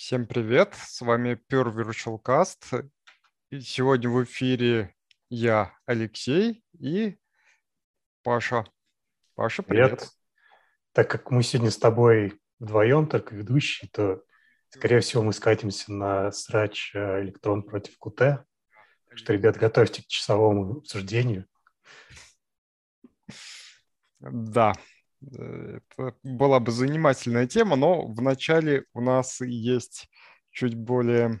Всем привет, с вами Pure Virtual Cast. И сегодня в эфире я, Алексей и Паша. Паша, привет. привет. Так как мы сегодня с тобой вдвоем, только ведущие, то, скорее всего, мы скатимся на срач э, электрон против КУТ. Так что, ребят, готовьте к часовому обсуждению. Да, это была бы занимательная тема, но вначале у нас есть чуть более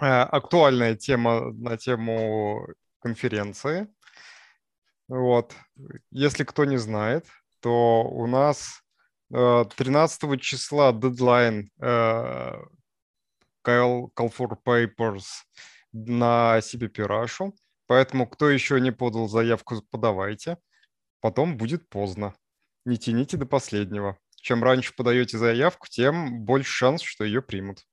э, актуальная тема на тему конференции. Вот. Если кто не знает, то у нас 13 э, числа дедлайн э, Call, for Papers на CPP Russia. Поэтому, кто еще не подал заявку, подавайте. Потом будет поздно не тяните до последнего. Чем раньше подаете заявку, тем больше шанс, что ее примут.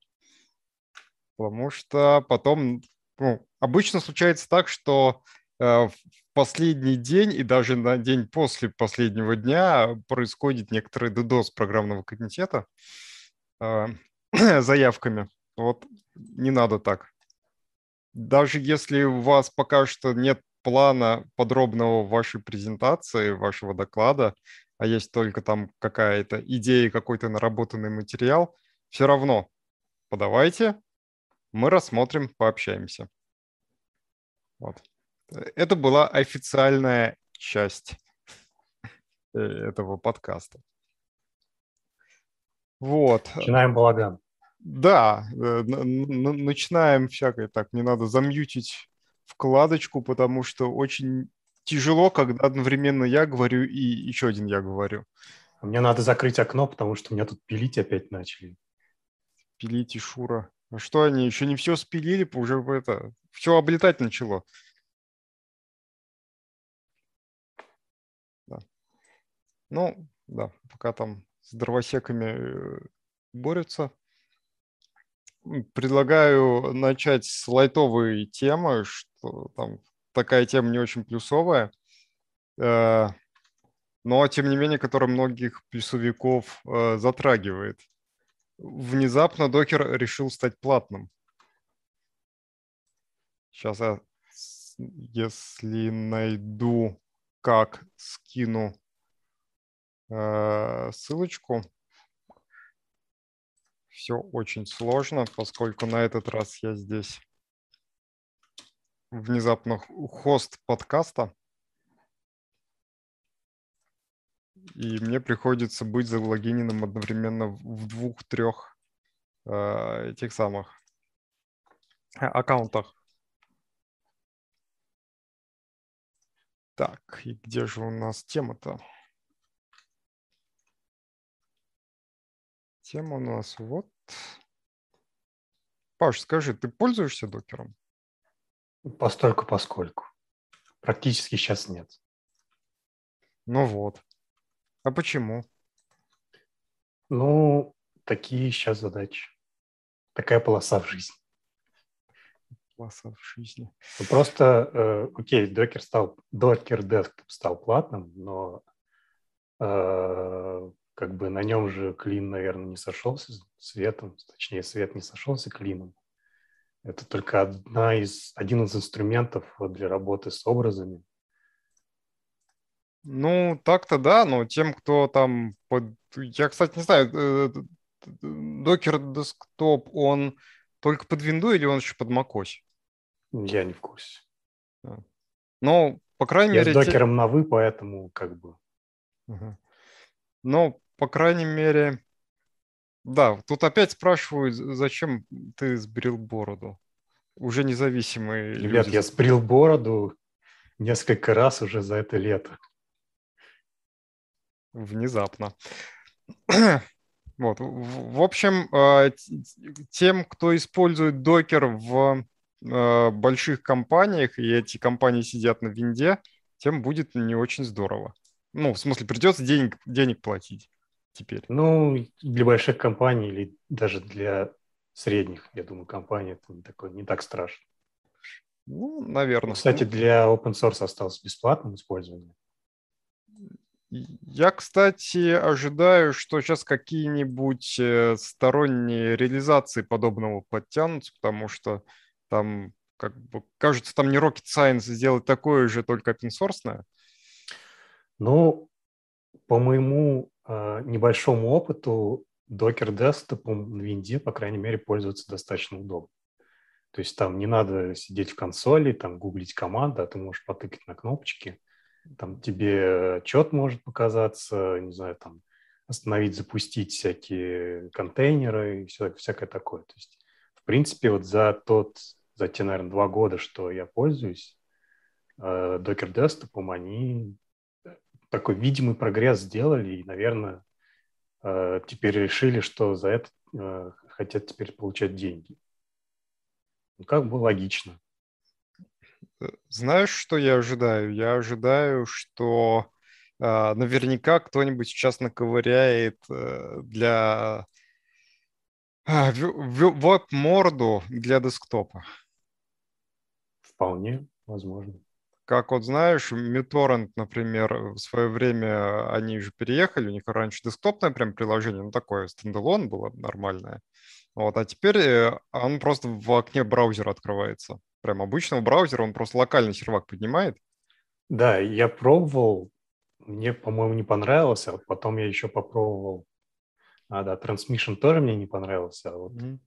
Потому что потом, ну, обычно случается так, что э, в последний день и даже на день после последнего дня происходит некоторый дедос программного комитета э, заявками. Вот не надо так. Даже если у вас пока что нет плана подробного вашей презентации, вашего доклада, а есть только там какая-то идея, какой-то наработанный материал, все равно подавайте, мы рассмотрим, пообщаемся. Вот. Это была официальная часть э, этого подкаста. Вот. Начинаем балаган. Да, э, начинаем всякое так. Не надо замьютить вкладочку, потому что очень тяжело, когда одновременно я говорю и еще один я говорю. Мне надо закрыть окно, потому что меня тут пилить опять начали. Пилить и Шура. А что они еще не все спилили, уже это все облетать начало. Да. Ну, да, пока там с дровосеками э, борются. Предлагаю начать с лайтовой темы, что там такая тема не очень плюсовая, э, но, тем не менее, которая многих плюсовиков э, затрагивает. Внезапно докер решил стать платным. Сейчас я, если найду, как скину э, ссылочку. Все очень сложно, поскольку на этот раз я здесь внезапно хост подкаста. И мне приходится быть залогиненным одновременно в двух-трех э, этих самых а, аккаунтах. Так, и где же у нас тема-то? Тема у нас вот. Паш, скажи, ты пользуешься докером? Постольку поскольку. Практически сейчас нет. Ну вот. А почему? Ну, такие сейчас задачи. Такая полоса в жизни. Полоса в жизни. Ну, просто, э, окей, докер стал, докер desktop стал платным, но э, как бы на нем же клин, наверное, не сошелся светом, точнее, свет не сошелся клином. Это только одна из, один из инструментов для работы с образами. Ну, так-то да, но тем, кто там... Под... Я, кстати, не знаю, э, Docker Desktop, он только под Windows или он еще под macOS? Я не в курсе. Ну, по крайней Я мере... Я с докером те... на «вы», поэтому как бы... Угу. Ну, по крайней мере, да, тут опять спрашивают, зачем ты сбрил бороду? Уже независимые Ребят, люди. я сбрил бороду несколько раз уже за это лето. Внезапно. Вот. В общем, а, тем, кто использует докер в а, больших компаниях, и эти компании сидят на винде, тем будет не очень здорово. Ну, в смысле, придется денег, денег платить теперь? Ну, для больших компаний или даже для средних, я думаю, компаний это не, такое, не так страшно. Ну, наверное. Кстати, для open source осталось бесплатным использование. Я, кстати, ожидаю, что сейчас какие-нибудь э, сторонние реализации подобного подтянутся, потому что там, как бы, кажется, там не rocket science сделать такое же, только open source. Ну, по моему небольшому опыту, Docker десктопом в винде, по крайней мере, пользоваться достаточно удобно. То есть там не надо сидеть в консоли, там гуглить команды, а ты можешь потыкать на кнопочки. Там тебе отчет может показаться, не знаю, там остановить, запустить всякие контейнеры и все, всякое такое. То есть, в принципе, вот за тот, за те, наверное, два года, что я пользуюсь э, Docker десктопом, они такой видимый прогресс сделали и, наверное, э, теперь решили, что за это э, хотят теперь получать деньги. Ну, как бы логично. Э, знаешь, что я ожидаю? Я ожидаю, что э, наверняка кто-нибудь сейчас наковыряет э, для э, веб-морду для десктопа. Вполне возможно. Как вот знаешь, MidTorrent, например, в свое время они же переехали, у них раньше десктопное прям приложение, ну такое стендалон было нормальное. Вот, а теперь э, он просто в окне браузера открывается. Прям обычного браузера, он просто локальный сервак поднимает. Да, я пробовал, мне, по-моему, не понравилось, а потом я еще попробовал. А, да, Transmission тоже мне не понравился. А вот mm-hmm.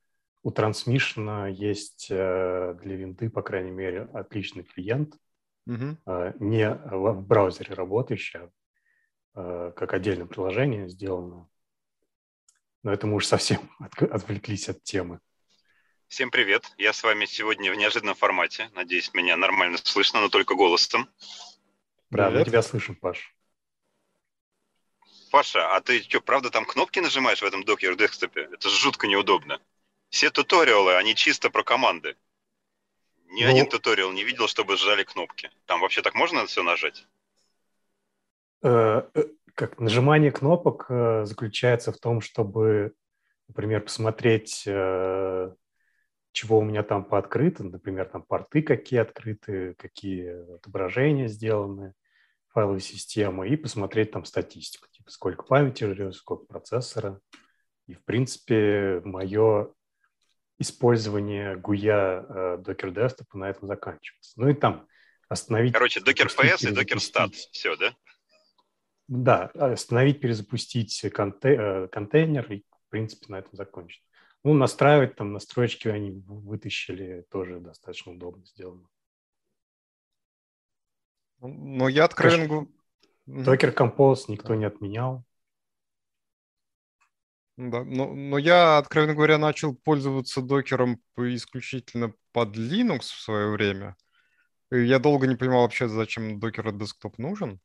у Transmission есть э, для винты, по крайней мере, отличный клиент – угу. не в браузере работающий, а, как отдельное приложение сделано. Но это мы уж совсем отвлеклись от темы. Всем привет. Я с вами сегодня в неожиданном формате. Надеюсь, меня нормально слышно, но только голосом. Да, мы тебя слышим, Паш. Паша, а ты что, правда там кнопки нажимаешь в этом Docker десктопе? Это жутко неудобно. Все туториалы, они чисто про команды. Ни ну, один туториал не видел, чтобы сжали кнопки. Там вообще так можно все нажать? Э, э, как нажимание кнопок э, заключается в том, чтобы, например, посмотреть, э, чего у меня там пооткрыто, например, там порты какие открыты, какие отображения сделаны, файловой системы, и посмотреть там статистику, типа сколько памяти жрет, сколько процессора. И, в принципе, мое использование гуя э, Docker Desktop на этом заканчивается. Ну и там остановить... Короче, Docker PS и Docker Stat, все, да? Да, остановить, перезапустить конте э, контейнер и, в принципе, на этом закончить. Ну, настраивать там настройки они вытащили, тоже достаточно удобно сделано. Но я откровенно... Docker Compose никто не отменял. Да, но, но я, откровенно говоря, начал пользоваться докером исключительно под Linux в свое время. И я долго не понимал вообще, зачем докер десктоп нужен.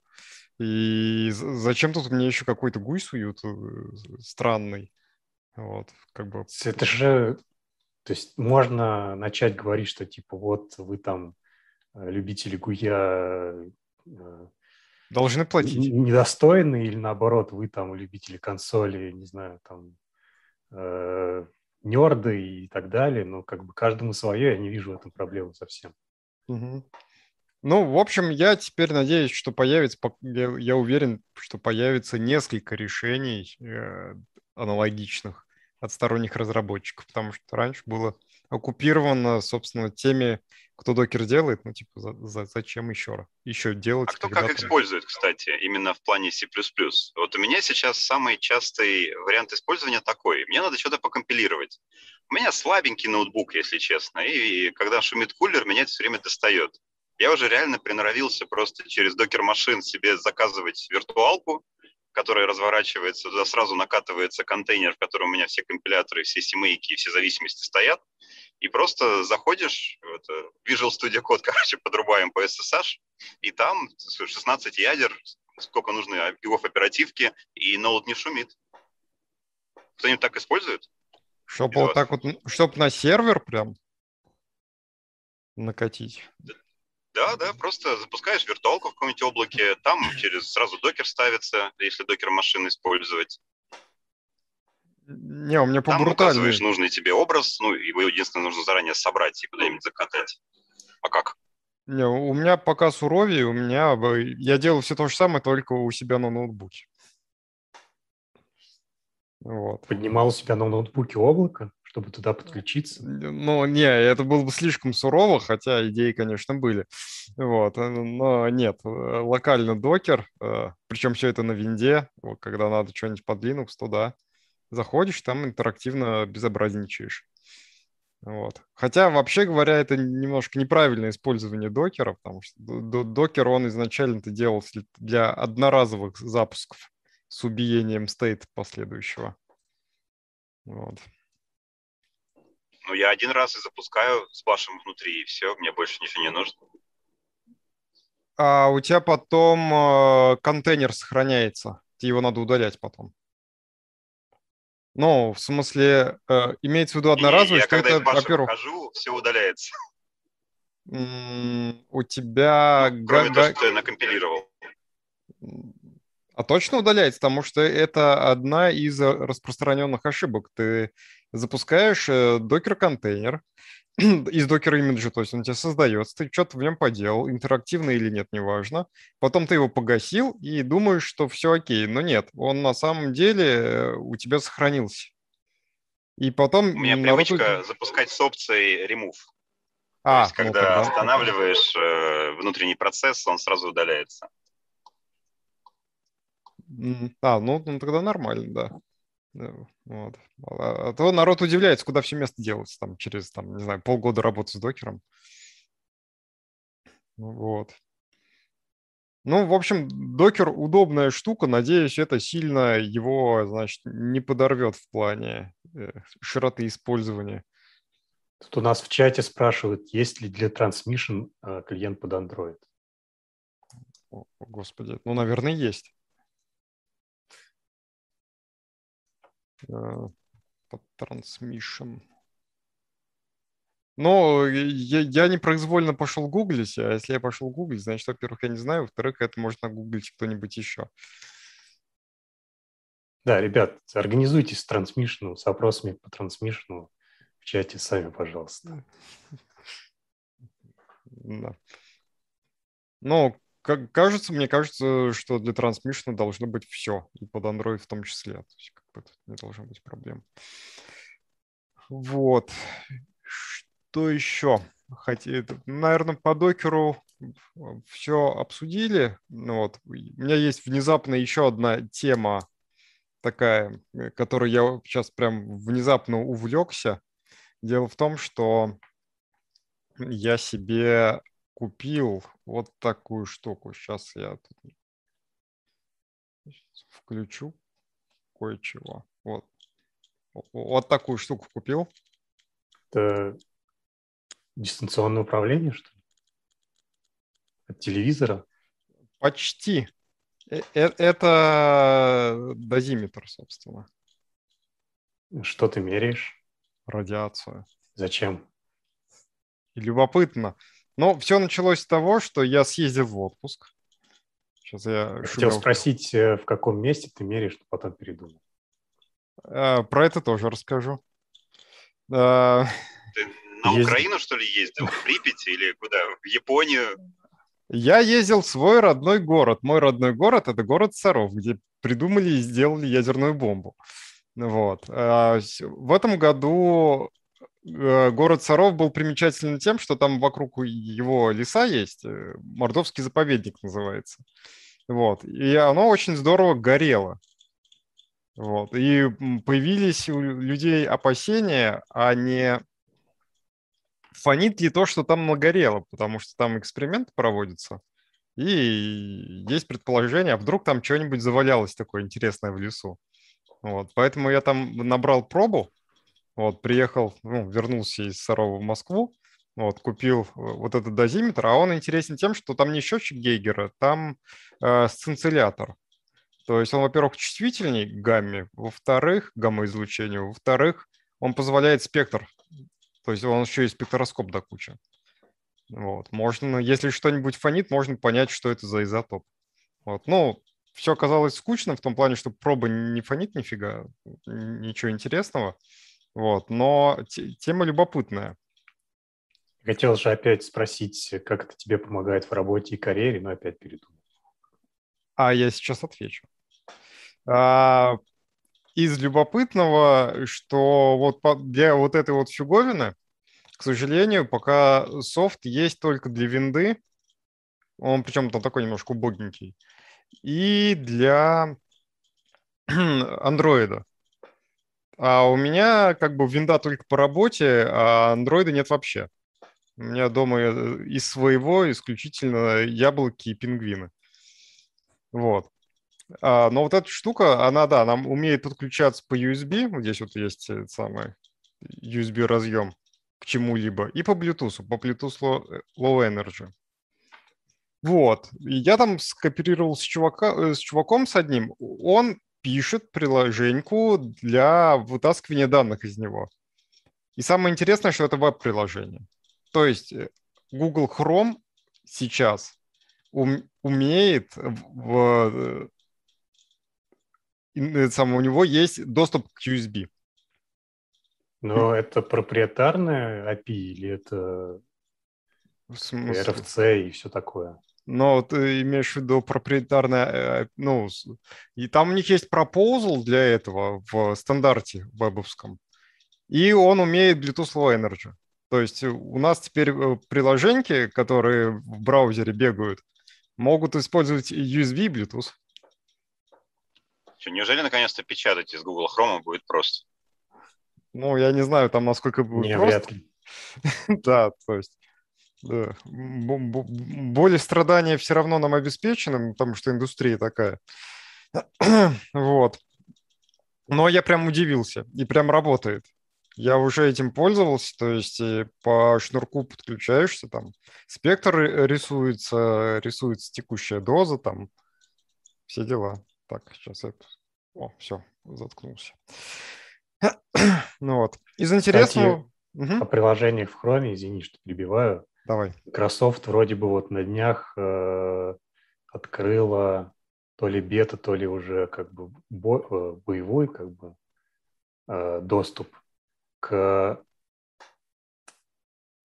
И зачем тут мне еще какой-то гуй суют э, странный. Вот, как бы... Это же... То есть можно начать говорить, что типа вот вы там э, любители гуя э, Должны платить. Недостойны или наоборот, вы там любители консоли, не знаю, там э, нерды и так далее, но как бы каждому свое, я не вижу в этом проблемы совсем. Угу. Ну, в общем, я теперь надеюсь, что появится, я, я уверен, что появится несколько решений э, аналогичных от сторонних разработчиков, потому что раньше было оккупировано, собственно, теми кто докер делает, ну, типа, за, за, зачем еще, еще делать? А кто как использует, кстати, именно в плане C++? Вот у меня сейчас самый частый вариант использования такой. Мне надо что-то покомпилировать. У меня слабенький ноутбук, если честно, и когда шумит кулер, меня это все время достает. Я уже реально приноровился просто через докер-машин себе заказывать виртуалку, которая разворачивается, туда сразу накатывается контейнер, в котором у меня все компиляторы, все семейки и все зависимости стоят и просто заходишь, это Visual Studio Code, короче, подрубаем по SSH, и там 16 ядер, сколько нужно бегов оперативки, и ноут не шумит. Кто-нибудь так использует? Чтобы вот так вот, чтобы на сервер прям накатить. Да, да, просто запускаешь виртуалку в каком-нибудь облаке, там через сразу докер ставится, если докер машины использовать. Не, у меня по Там указываешь нужный тебе образ, ну, его единственное нужно заранее собрать и куда-нибудь закатать. А как? Не, у меня пока суровее, у меня я делаю все то же самое, только у себя на ноутбуке. Вот. Поднимал у себя на ноутбуке облако, чтобы туда подключиться? Ну, не, это было бы слишком сурово, хотя идеи, конечно, были. Вот, э, но нет, э, локально докер, э, причем все это на винде, когда надо что-нибудь под Linux, то да, заходишь, там интерактивно безобразничаешь. Вот. Хотя, вообще говоря, это немножко неправильное использование докера, потому что докер, он изначально-то делался для одноразовых запусков с убиением стейта последующего. Вот. Ну, я один раз и запускаю с вашим внутри, и все, мне больше ничего не нужно. А у тебя потом э, контейнер сохраняется, его надо удалять потом. Ну, в смысле, э, имеется в виду одноразовый, что это, во-первых... хожу, все удаляется. У тебя... Ну, кроме того, что я накомпилировал. А точно удаляется, потому что это одна из распространенных ошибок. Ты запускаешь э, докер-контейнер из докер-имиджа, то есть он тебе создается, ты что-то в нем поделал, интерактивно или нет, неважно. Потом ты его погасил и думаешь, что все окей. Но нет, он на самом деле э, у тебя сохранился. И потом... У меня народ... привычка запускать с опцией remove. А, то есть, ну, когда тогда... останавливаешь э, внутренний процесс, он сразу удаляется. А, ну, ну тогда нормально, да. Вот. А, а то народ удивляется, куда все место делается там через, там, не знаю, полгода работы с докером. Ну вот. Ну, в общем, докер удобная штука. Надеюсь, это сильно его, значит, не подорвет в плане э, широты использования. Тут у нас в чате спрашивают, есть ли для Transmission э, клиент под Android. О, господи, ну, наверное, есть. Под transmission. Но я, я непроизвольно пошел гуглить, а если я пошел гуглить, значит, во-первых, я не знаю, во-вторых, это может нагуглить кто-нибудь еще. Да, ребят, организуйтесь с трансмишну, с опросами по трансмишну в чате сами, пожалуйста. Да. Ну, как, кажется, мне кажется, что для трансмишна должно быть все, и под Android в том числе. То есть, не должно быть проблем. Вот. Что еще? Хотя, наверное, по докеру все обсудили. Ну вот. У меня есть внезапно еще одна тема такая, которой я сейчас прям внезапно увлекся. Дело в том, что я себе купил вот такую штуку. Сейчас я тут включу кое-чего. Вот. Вот такую штуку купил. Это дистанционное управление, что ли? От телевизора? Почти. Э, э, это дозиметр, собственно. Что ты меряешь? Радиацию. Зачем? Любопытно. Но все началось с того, что я съездил в отпуск. Сейчас я хотел шумел. спросить, э, в каком месте ты меряешь, но потом передумал. А, про это тоже расскажу. А, ты на Ездил. Украину, что ли, ездил? В Припяти или куда? В Японию? Я ездил в свой родной город. Мой родной город – это город Саров, где придумали и сделали ядерную бомбу. Вот. А, в этом году город Саров был примечателен тем, что там вокруг его леса есть, э, Мордовский заповедник называется. Вот. И оно очень здорово горело. Вот. И появились у людей опасения, а не фонит ли то, что там нагорело, потому что там эксперимент проводится. И есть предположение, а вдруг там что-нибудь завалялось такое интересное в лесу. Вот. Поэтому я там набрал пробу, вот, приехал, ну, вернулся из Сарова в Москву, вот, купил э, вот этот дозиметр, а он интересен тем, что там не счетчик Гейгера, там э, сцинциллятор. То есть он, во-первых, чувствительней к гамме, во-вторых, гамма-излучению, во-вторых, он позволяет спектр, то есть он еще и спектроскоп до кучи. Вот. Можно, если что-нибудь фонит, можно понять, что это за изотоп. Вот. Ну, все оказалось скучно в том плане, что проба не фонит нифига, ничего интересного. Вот. Но тема любопытная. Хотел же опять спросить, как это тебе помогает в работе и карьере, но опять передумал. А я сейчас отвечу. А, из любопытного, что вот для вот этой вот фиговины, к сожалению, пока софт есть только для винды, он причем там такой немножко убогенький, и для андроида. А у меня как бы винда только по работе, а андроида нет вообще. У меня дома э, из своего исключительно яблоки и пингвины. Вот. А, но вот эта штука, она, да, нам умеет подключаться по USB. Вот здесь вот есть самый USB разъем к чему-либо. И по Bluetooth, по Bluetooth Low, э, low Energy. Вот. И я там скооперировал с, чувака, э, с чуваком с одним. Он пишет приложеньку для вытаскивания данных из него. И самое интересное, что это веб-приложение. То есть э, Google Chrome сейчас ум, умеет в, в, сам, у него есть доступ к USB. Но это проприетарная API или это RFC и все такое? Но ты имеешь в виду проприетарное, э, ну, и там у них есть proposal для этого в стандарте вебовском, и он умеет Bluetooth Low Energy. То есть у нас теперь э, приложеньки, которые в браузере бегают, могут использовать USB и Bluetooth. Что, неужели наконец-то печатать из Google Chrome будет просто? Ну, я не знаю, там насколько будет не, просто. Вряд ли. да, то есть да. Боль и страдания все равно нам обеспечены, потому что индустрия такая. вот. Но я прям удивился, и прям работает. Я уже этим пользовался, то есть э, по шнурку подключаешься, там спектр рисуется, рисуется текущая доза, там все дела. Так, сейчас это... О, все, заткнулся. ну вот. Из интересного... Кстати, угу. О приложениях в Chrome, извини, что перебиваю. Давай. Microsoft вроде бы вот на днях э, открыла то ли бета, то ли уже как бы бо, э, боевой как бы э, доступ к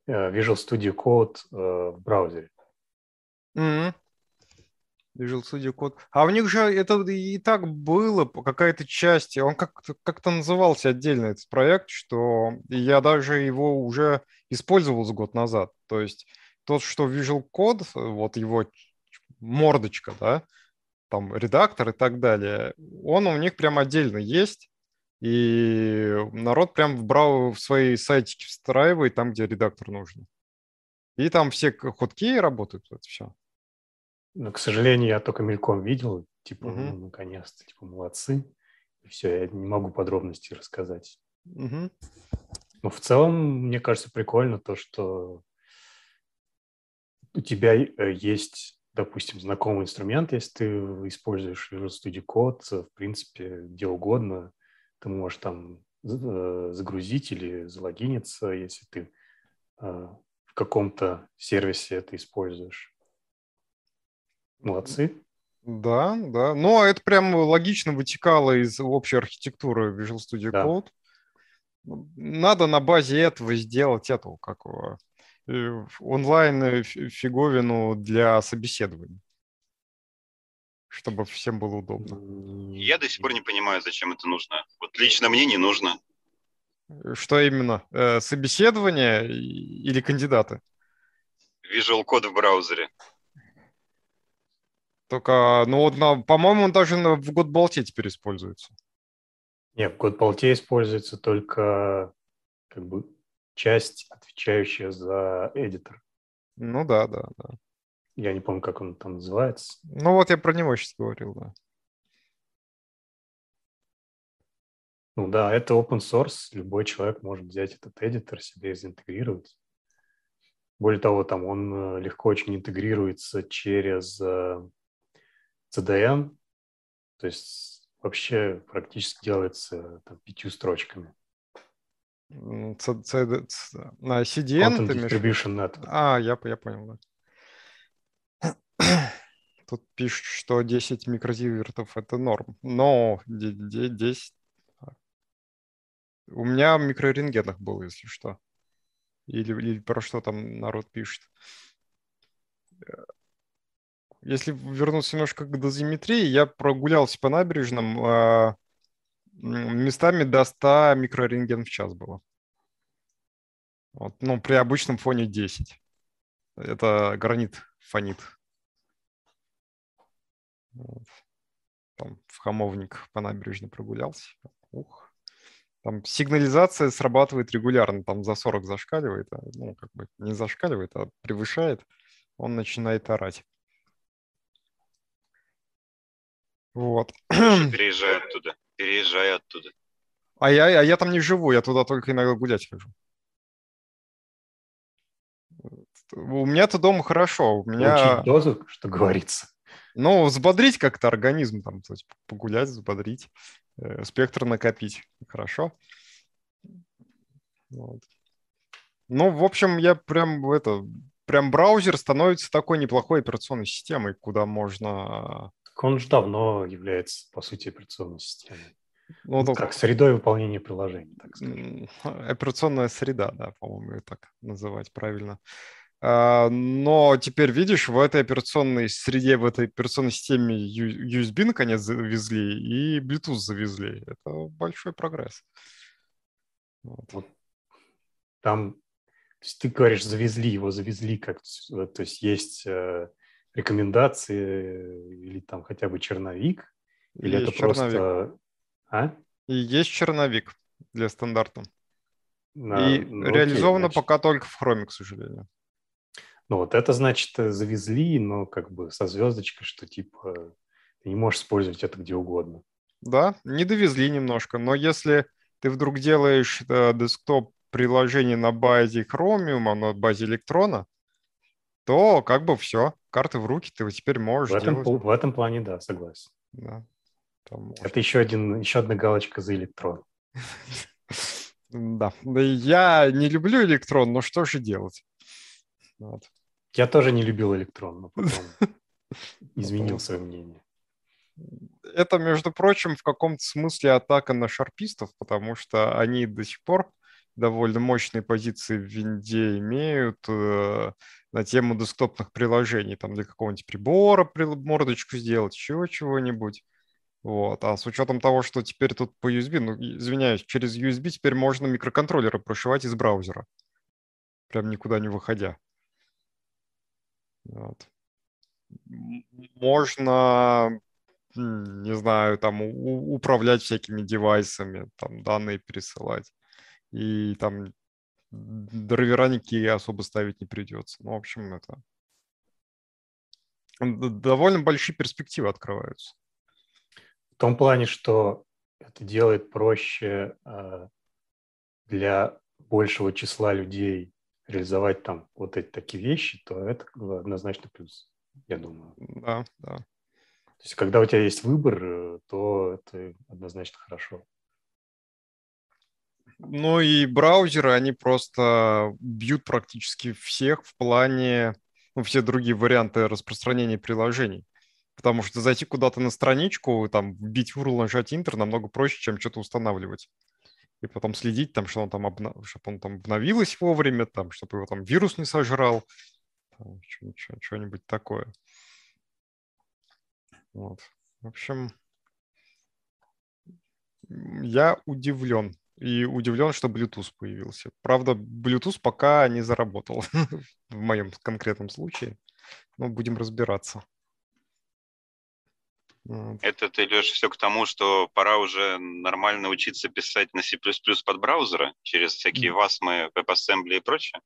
э, Visual Studio Code э, в браузере. Mm-hmm. Visual Studio Code. А у них же это и так было, какая-то часть, он как-то, как-то назывался отдельно этот проект, что я даже его уже использовал с год назад. То есть тот, что Visual Code, вот его мордочка, да, там редактор и так далее, он у них прям отдельно есть, и народ прям в, брау, в свои сайтики встраивает там, где редактор нужен. И там все ходки работают, это все. Но, к сожалению, я только мельком видел, типа, угу. ну, наконец-то, типа, молодцы. И все, я не могу подробностей рассказать. Угу. Но в целом, мне кажется, прикольно то, что у тебя э, есть, допустим, знакомый инструмент, если ты используешь Visual Studio Code, э, в принципе, где угодно, ты можешь там э, загрузить или залогиниться, если ты в каком-то сервисе это используешь. Молодцы. Да, да. Ну, а это прям логично вытекало из общей архитектуры Visual Studio Code. Да. Надо на базе этого сделать эту, как Э, онлайн э, фиговину для собеседования, чтобы всем было удобно. Я до сих пор не понимаю, зачем это нужно. Вот лично мне не нужно. Что именно? Э, собеседование или кандидаты? Visual код в браузере. Только, ну вот, на, по-моему, он даже в Godbolt теперь используется. Нет, в Godbolt используется только как бы часть, отвечающая за эдитор. Ну да, да, да. Я не помню, как он там называется. Ну вот я про него сейчас говорил, да. Ну да, это open source. Любой человек может взять этот эдитор, себе заинтегрировать. Более того, там он э, легко очень интегрируется через э, CDN. То есть вообще практически делается там, пятью строчками. C, C, C, на CDN Content Distribution Network. А, я, я понял, да. Тут пишут, что 10 микрозивертов это норм. Но 10... У меня в микрорентгенах было, если что. Или, или про что там народ пишет. Если вернуться немножко к дозиметрии, я прогулялся по набережным, а, местами до 100 микрорентген в час было. Вот, ну, при обычном фоне 10. Это гранит фонит. Вот. Там в хамовник по набережной прогулялся. Ух. Там сигнализация срабатывает регулярно, там за 40 зашкаливает, а, ну, как бы не зашкаливает, а превышает, он начинает орать. Вот. Переезжай оттуда. Переезжай оттуда. А я, а я там не живу, я туда только иногда гулять хожу. У меня-то дома хорошо. У меня... Учить дозу, что говорится. Ну, взбодрить как-то организм, там, то есть погулять, взбодрить, э, спектр накопить. Хорошо. Вот. Ну, в общем, я прям это, прям браузер становится такой неплохой операционной системой, куда можно он же давно является, по сути, операционной системой. Ну, ну, как средой выполнения приложений, так сказать. Операционная среда, да, по-моему, ее так называть правильно. А, но теперь, видишь, в этой операционной среде, в этой операционной системе USB наконец завезли и Bluetooth завезли. Это большой прогресс. Вот. Вот. Там, то есть ты говоришь, завезли его, завезли как, то есть есть э, рекомендации или там хотя бы черновик? Или есть это черновик. просто... А? И есть черновик для стандарта. На, и ну, реализовано окей, значит... пока только в Chrome, к сожалению. Ну вот это значит завезли, но как бы со звездочкой, что типа ты не можешь использовать это где угодно. Да, не довезли немножко, но если ты вдруг делаешь э, десктоп приложение на базе Chromium, на базе электрона, то как бы все, карты в руки, ты теперь можешь в этом, делать. В этом плане, да, согласен. Да. Там Это еще, один, еще одна галочка за электрон. Да, я не люблю электрон, но что же делать? Вот. Я тоже не любил электрон, но потом изменил свое мнение. Это, между прочим, в каком-то смысле атака на шарпистов, потому что они до сих пор довольно мощные позиции в винде имеют э, на тему десктопных приложений, там для какого-нибудь прибора мордочку сделать, еще чего-нибудь. Вот. А с учетом того, что теперь тут по USB, ну, извиняюсь, через USB теперь можно микроконтроллеры прошивать из браузера, прям никуда не выходя. Вот. Можно, не знаю, там управлять всякими девайсами, там данные пересылать и там драйвера никакие особо ставить не придется. Ну, в общем, это довольно большие перспективы открываются. В том плане, что это делает проще э, для большего числа людей реализовать там вот эти такие вещи, то это однозначно плюс, я думаю. Да, да. То есть, когда у тебя есть выбор, э, то это однозначно хорошо. Ну и браузеры, они просто бьют практически всех в плане, ну, все другие варианты распространения приложений. Потому что зайти куда-то на страничку, там, вбить URL, нажать Enter намного проще, чем что-то устанавливать. И потом следить, там, что он там, обна... чтобы он там обновилось вовремя, там, чтобы его там вирус не сожрал, что-нибудь такое. Вот. В общем, я удивлен и удивлен, что Bluetooth появился. Правда, Bluetooth пока не заработал в моем конкретном случае. Но будем разбираться. Это ты, Леша, все к тому, что пора уже нормально учиться писать на C++ под браузеры через всякие васмы, WebAssembly и прочее?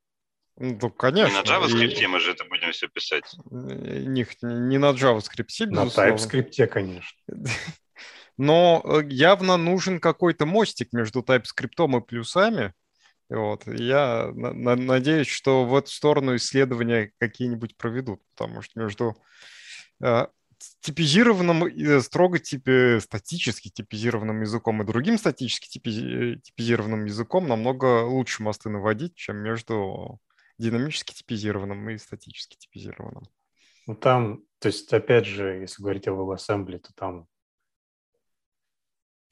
Ну, конечно. Не на JavaScript и... мы же это будем все писать. Не, не на JavaScript, На TypeScript, конечно. но э, явно нужен какой-то мостик между TypeScript и плюсами. Вот. Я на- на- надеюсь, что в эту сторону исследования какие-нибудь проведут, потому что между э, типизированным, э, строго типи, статически типизированным языком и другим статически типи, типизированным языком намного лучше мосты наводить, чем между динамически типизированным и статически типизированным. Ну там, то есть, опять же, если говорить о WebAssembly, то там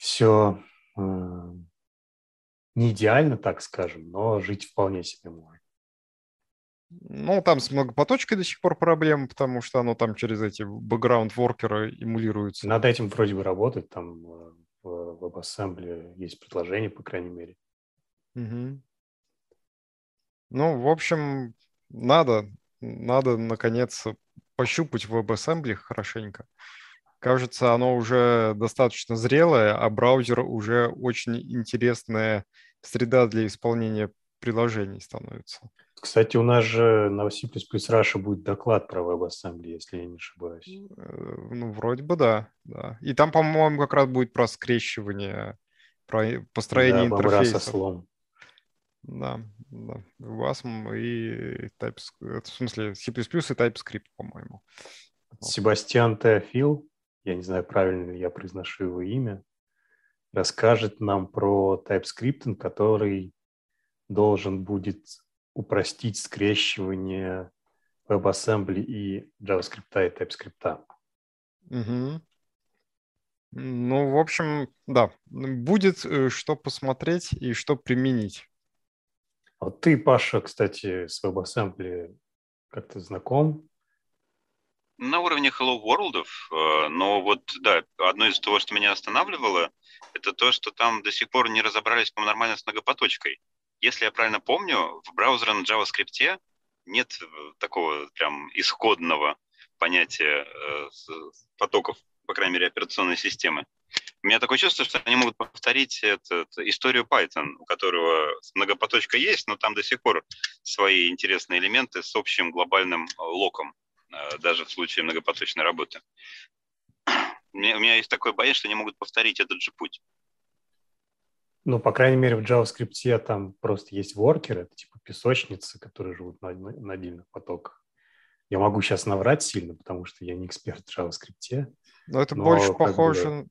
все э, не идеально, так скажем, но жить вполне себе можно. Ну, там с многопоточкой до сих пор проблема, потому что оно там через эти бэкграунд-воркеры эмулируется. Над этим вроде бы работать, там э, в WebAssembly есть предложение, по крайней мере. Угу. Ну, в общем, надо, надо, наконец, пощупать WebAssembly хорошенько. Кажется, оно уже достаточно зрелое, а браузер уже очень интересная среда для исполнения приложений становится. Кстати, у нас же на C++ Russia будет доклад про WebAssembly, если я не ошибаюсь. Э, ну, вроде бы да, да. И там, по-моему, как раз будет про скрещивание, про построение да, интерфейсов. со слом. Да, да. WASM и TypeScript, в смысле C++ и TypeScript, по-моему. Себастьян Теофил, я не знаю, правильно ли я произношу его имя, расскажет нам про TypeScript, который должен будет упростить скрещивание WebAssembly и JavaScript и TypeScript. Угу. Ну, в общем, да, будет э, что посмотреть и что применить. А вот ты, Паша, кстати, с WebAssembly как-то знаком? На уровне Hello World, э, но вот, да, одно из того, что меня останавливало, это то, что там до сих пор не разобрались, по нормально с многопоточкой. Если я правильно помню, в браузере на JavaScript нет э, такого прям исходного понятия э, потоков, по крайней мере, операционной системы. У меня такое чувство, что они могут повторить этот, историю Python, у которого многопоточка есть, но там до сих пор свои интересные элементы с общим глобальным локом, даже в случае многопоточной работы. У меня, у меня есть такое боязнь, что они могут повторить этот же путь. Ну, по крайней мере, в JavaScript там просто есть воркеры, это типа песочницы, которые живут на, на отдельных потоках. Я могу сейчас наврать сильно, потому что я не эксперт в JavaScript. Но это но больше похоже бы...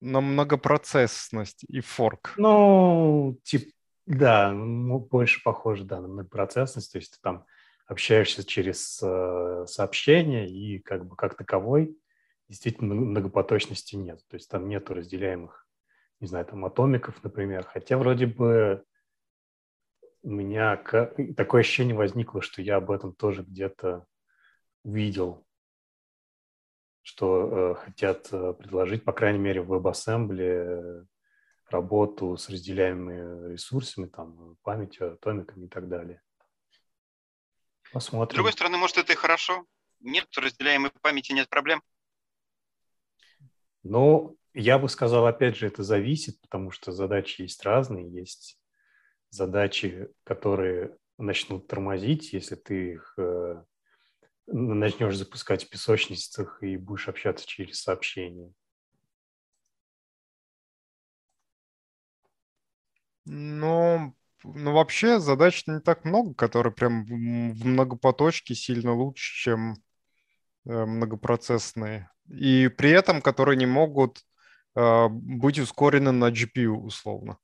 на многопроцессность и форк. Ну, типа, да, больше похоже, да, на многопроцессность. То есть ты там общаешься через э, сообщения и как бы как таковой действительно многопоточности нет. То есть там нету разделяемых не знаю, там атомиков, например. Хотя вроде бы у меня такое ощущение возникло, что я об этом тоже где-то увидел, что э, хотят э, предложить, по крайней мере, в WebAssembly работу с разделяемыми ресурсами, там, памятью, атомиками и так далее. Посмотрим. С другой стороны, может, это и хорошо. Нет разделяемой памяти, нет проблем. Ну, я бы сказал, опять же, это зависит, потому что задачи есть разные. Есть задачи, которые начнут тормозить, если ты их э, начнешь запускать в песочницах и будешь общаться через сообщения. Ну, ну, вообще задач не так много, которые прям в многопоточке сильно лучше, чем э, многопроцессные. И при этом, которые не могут а, быть ускорены на GPU условно.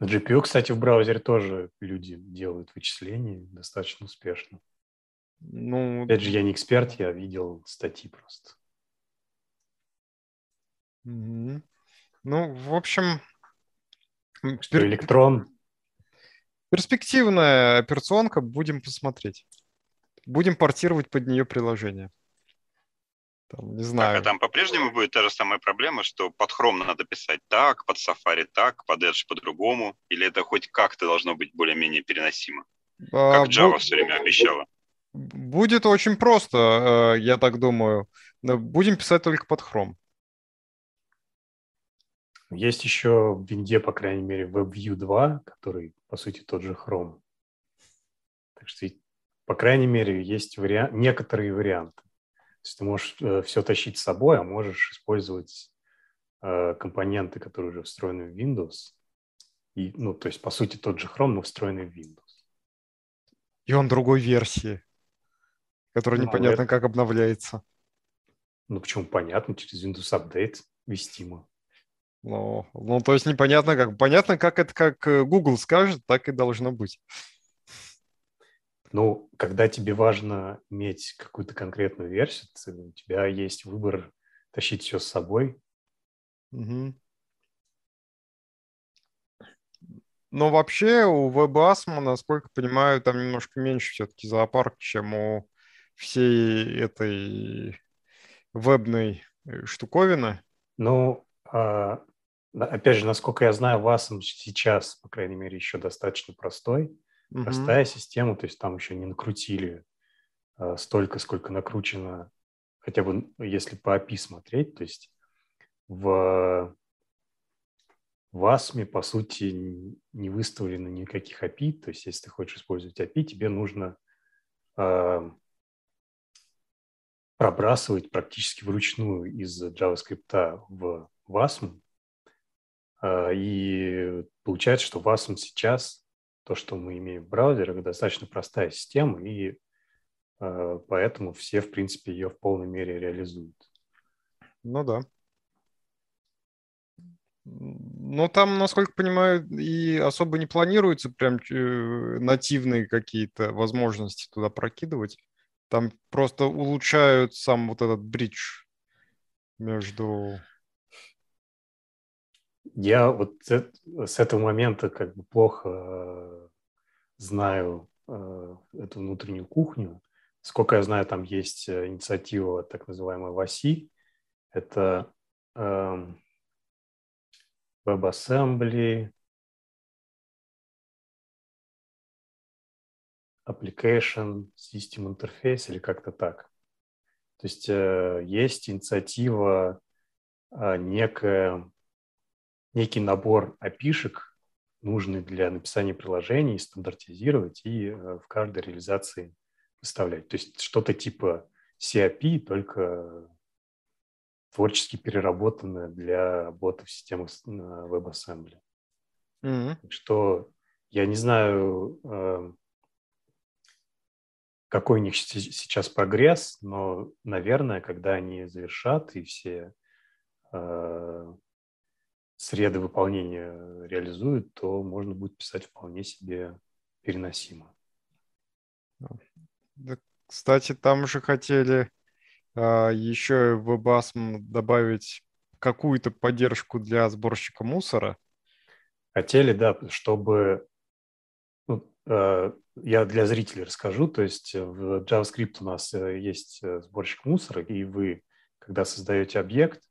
На GPU, кстати, в браузере тоже люди делают вычисления достаточно успешно. Ну, Опять же, я не эксперт, я видел статьи просто. Ну, в общем... Что, электрон? Перспективная операционка, будем посмотреть. Будем портировать под нее приложение. Там, не знаю. Так, а там по-прежнему будет та же самая проблема, что под Chrome надо писать так, под Safari так, под Edge по-другому? Или это хоть как-то должно быть более-менее переносимо? А, как Java бу- все время обещала. Будет очень просто, э, я так думаю. Будем писать только под Chrome. Есть еще в винде, по крайней мере, WebView 2, который, по сути, тот же Chrome. Так что, по крайней мере, есть вариа- некоторые варианты. То есть ты можешь э, все тащить с собой, а можешь использовать э, компоненты, которые уже встроены в Windows. И, ну, то есть, по сути, тот же Chrome, но встроенный в Windows. И он другой версии, которая ну, непонятно это... как обновляется. Ну, почему понятно, через Windows Update вестимо. Ну, ну, то есть непонятно как. Понятно, как это как э, Google скажет, так и должно быть. Ну, когда тебе важно иметь какую-то конкретную версию, у тебя есть выбор тащить все с собой. Угу. Но вообще у WebAsm, насколько понимаю, там немножко меньше все-таки зоопарк, чем у всей этой вебной э, штуковины. Ну, опять же, насколько я знаю, WASM сейчас, по крайней мере, еще достаточно простой. Угу. Простая система, то есть там еще не накрутили а, столько, сколько накручено, хотя бы если по API смотреть, то есть в в ASM, по сути, не выставлено никаких API. То есть, если ты хочешь использовать API, тебе нужно э, пробрасывать практически вручную из JavaScript в WASM. Э, и получается, что WASM сейчас, то, что мы имеем в браузерах, достаточно простая система, и э, поэтому все, в принципе, ее в полной мере реализуют. Ну да. Ну, там, насколько понимаю, и особо не планируется прям э, нативные какие-то возможности туда прокидывать. Там просто улучшают сам вот этот бридж между... Я вот с этого момента как бы плохо э, знаю э, эту внутреннюю кухню. Сколько я знаю, там есть инициатива так называемая ВАСИ. Это эм, WebAssembly, Application System Interface или как-то так. То есть э, есть инициатива, э, некая, некий набор опишек, нужный для написания приложений, стандартизировать и э, в каждой реализации выставлять. То есть что-то типа CAP, только творчески переработанная для работы в системах WebAssembly. Mm-hmm. Что я не знаю, эм, какой у них сейчас прогресс, но, наверное, когда они завершат и все э, среды выполнения реализуют, то можно будет писать вполне себе переносимо. Кстати, там же хотели а, еще в WebAsm добавить какую-то поддержку для сборщика мусора. Хотели, да, чтобы... Ну, э, я для зрителей расскажу. То есть в JavaScript у нас э, есть э, сборщик мусора, и вы, когда создаете объект,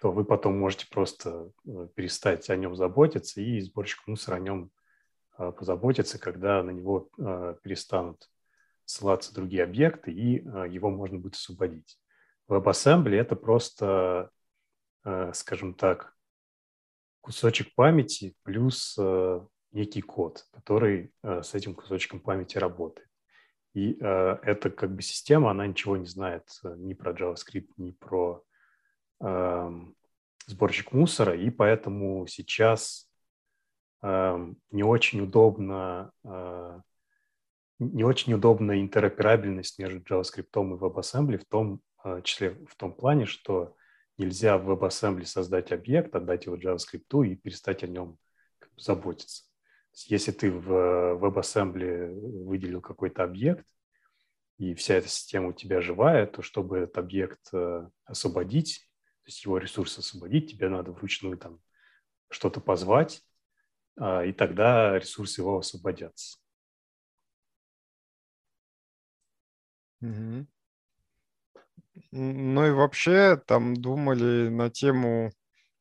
то вы потом можете просто перестать о нем заботиться, и сборщик мусора о нем позаботится, когда на него перестанут ссылаться другие объекты, и э, его можно будет освободить. WebAssembly – это просто, э, скажем так, кусочек памяти плюс э, некий код, который с этим кусочком памяти работает. И эта как бы система, она ничего не знает ни про JavaScript, ни про сборщик мусора, и поэтому сейчас эм, не очень удобно не очень удобная интероперабельность между JavaScript и WebAssembly в том э, числе в том плане, что нельзя в WebAssembly создать объект, отдать его JavaScript и перестать о нем заботиться. Если ты в WebAssembly выделил какой-то объект, и вся эта система у тебя живая, то чтобы этот объект э, освободить, то есть его ресурс освободить, тебе надо вручную там что-то позвать, а, и тогда ресурсы его освободятся. Угу. Ну и вообще там думали на тему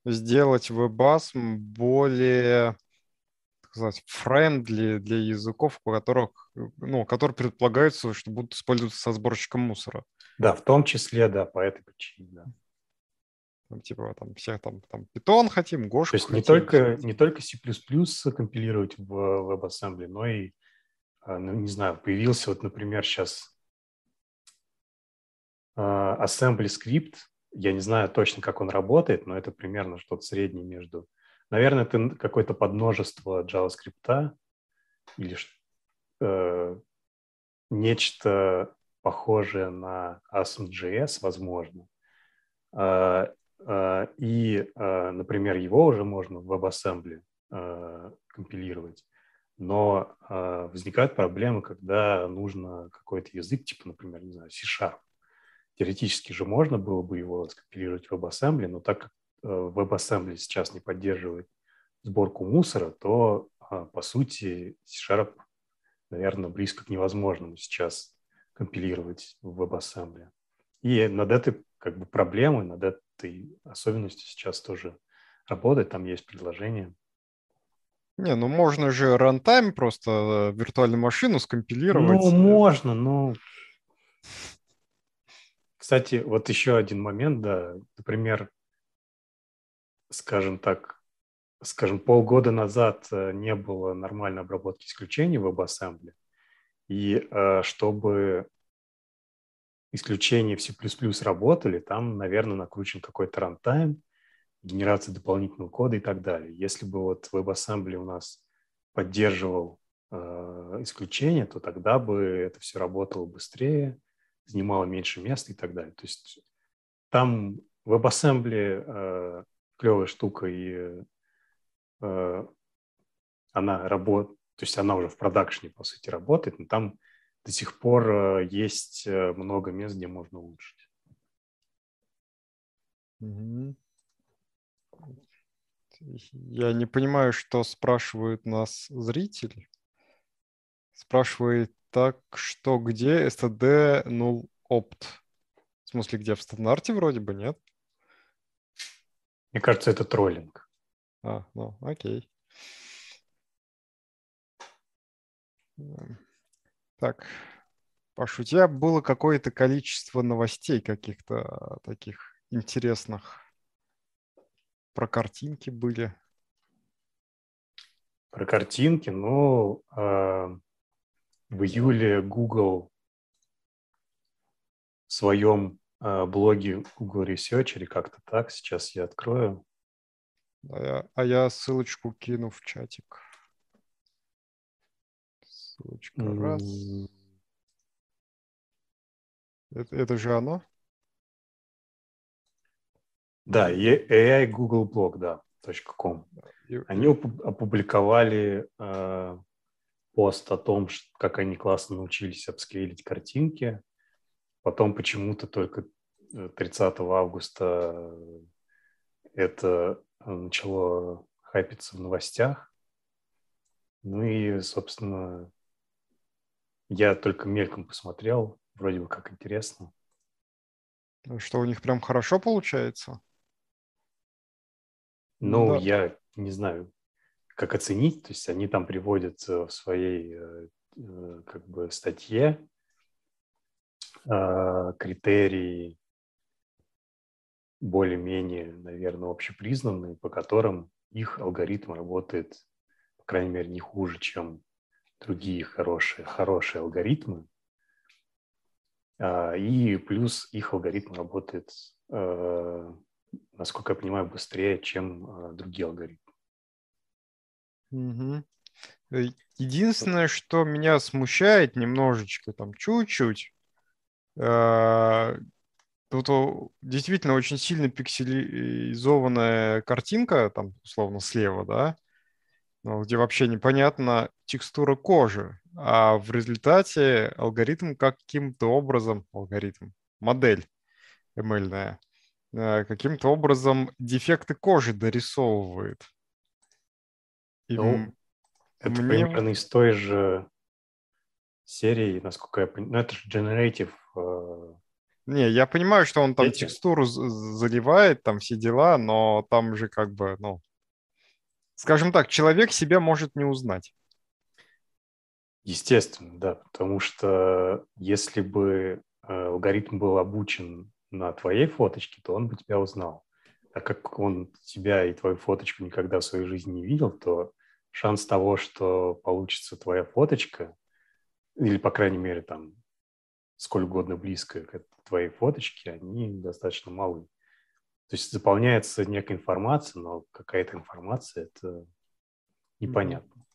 сделать WebAsm более сказать, friendly для языков, у которых, ну, которые предполагаются, что будут использоваться со сборщиком мусора. Да, в том числе, да, по этой причине, да. Там, типа, там, всех там, там Python хотим, Gosh То есть хотим, не только, не только C++ компилировать в WebAssembly, но и, а, ну, не знаю, появился вот, например, сейчас а, assembly script, я не знаю точно, как он работает, но это примерно что-то среднее между... Наверное, это какое-то подмножество JavaScript или э, нечто похожее на Asm.js, возможно. Э, э, и, э, например, его уже можно в WebAssembly э, компилировать. Но возникают проблемы, когда нужно какой-то язык, типа, например, не знаю, C-Sharp Теоретически же можно было бы его скомпилировать в WebAssembly, но так как э, WebAssembly сейчас не поддерживает сборку мусора, то а, по сути, C-Sharp, наверное, близко к невозможному сейчас компилировать в WebAssembly. И над этой как бы проблемой, над этой особенностью сейчас тоже работать. Там есть предложение. Не, ну можно же рантайм просто э, виртуальную машину скомпилировать. Ну, можно, но... Кстати, вот еще один момент, да, например, скажем так, скажем, полгода назад э, не было нормальной обработки исключений в WebAssembly, и э, чтобы исключения в C++ работали, там, наверное, накручен какой-то рантайм, генерация дополнительного кода и так далее. Если бы вот WebAssembly у нас поддерживал э, исключения, то тогда бы это все работало быстрее, занимало меньше места и так далее. То есть там WebAssembly э, клевая штука, и э, она работает, то есть она уже в продакшне, по сути, работает, но там до сих пор э, есть э, много мест, где можно улучшить. Я не понимаю, что спрашивают нас зрители. Спрашивает так, что где std null opt? В смысле, где? В стандарте вроде бы, нет? Мне кажется, это троллинг. А, ну, окей. Так, Паш, у тебя было какое-то количество новостей каких-то таких интересных. Про картинки были. Про картинки, ну, э, в июле Google в своем э, блоге Google Research или как-то так, сейчас я открою. А я, а я ссылочку кину в чатик. Ссылочка mm. раз. Это, это же оно? Да, AI Google Blog, да, .com. Они опубликовали э, пост о том, как они классно научились обсклеить картинки. Потом почему-то только 30 э, августа это начало хайпиться в новостях. Ну и, собственно, я только мельком посмотрел, вроде бы как интересно. Что у них прям хорошо получается? Ну, да. я не знаю, как оценить. То есть они там приводят в своей э, э, как бы статье критерии более-менее, наверное, общепризнанные, по которым их алгоритм работает, по крайней мере, не хуже, чем другие хорошие, хорошие алгоритмы. А, и плюс их алгоритм работает э, насколько я понимаю, быстрее, чем э, другие алгоритмы. Угу. Единственное, что меня смущает немножечко, там чуть-чуть, тут действительно очень сильно пикселизованная картинка, там условно слева, да, где вообще непонятна текстура кожи, а в результате алгоритм каким-то образом, алгоритм, модель ML, Э, каким-то образом дефекты кожи дорисовывает. И ну, это мне... примерно из той же серии, насколько я понимаю. Ну, это же generative. Э... Не, я понимаю, что он там Эти... текстуру заливает, там все дела, но там же как бы, ну, скажем так, человек себя может не узнать. Естественно, да, потому что если бы э, алгоритм был обучен на твоей фоточке, то он бы тебя узнал. А как он тебя и твою фоточку никогда в своей жизни не видел, то шанс того, что получится твоя фоточка, или, по крайней мере, там, сколь угодно близко к твоей фоточке, они достаточно малы. То есть заполняется некая информация, но какая-то информация – это непонятно.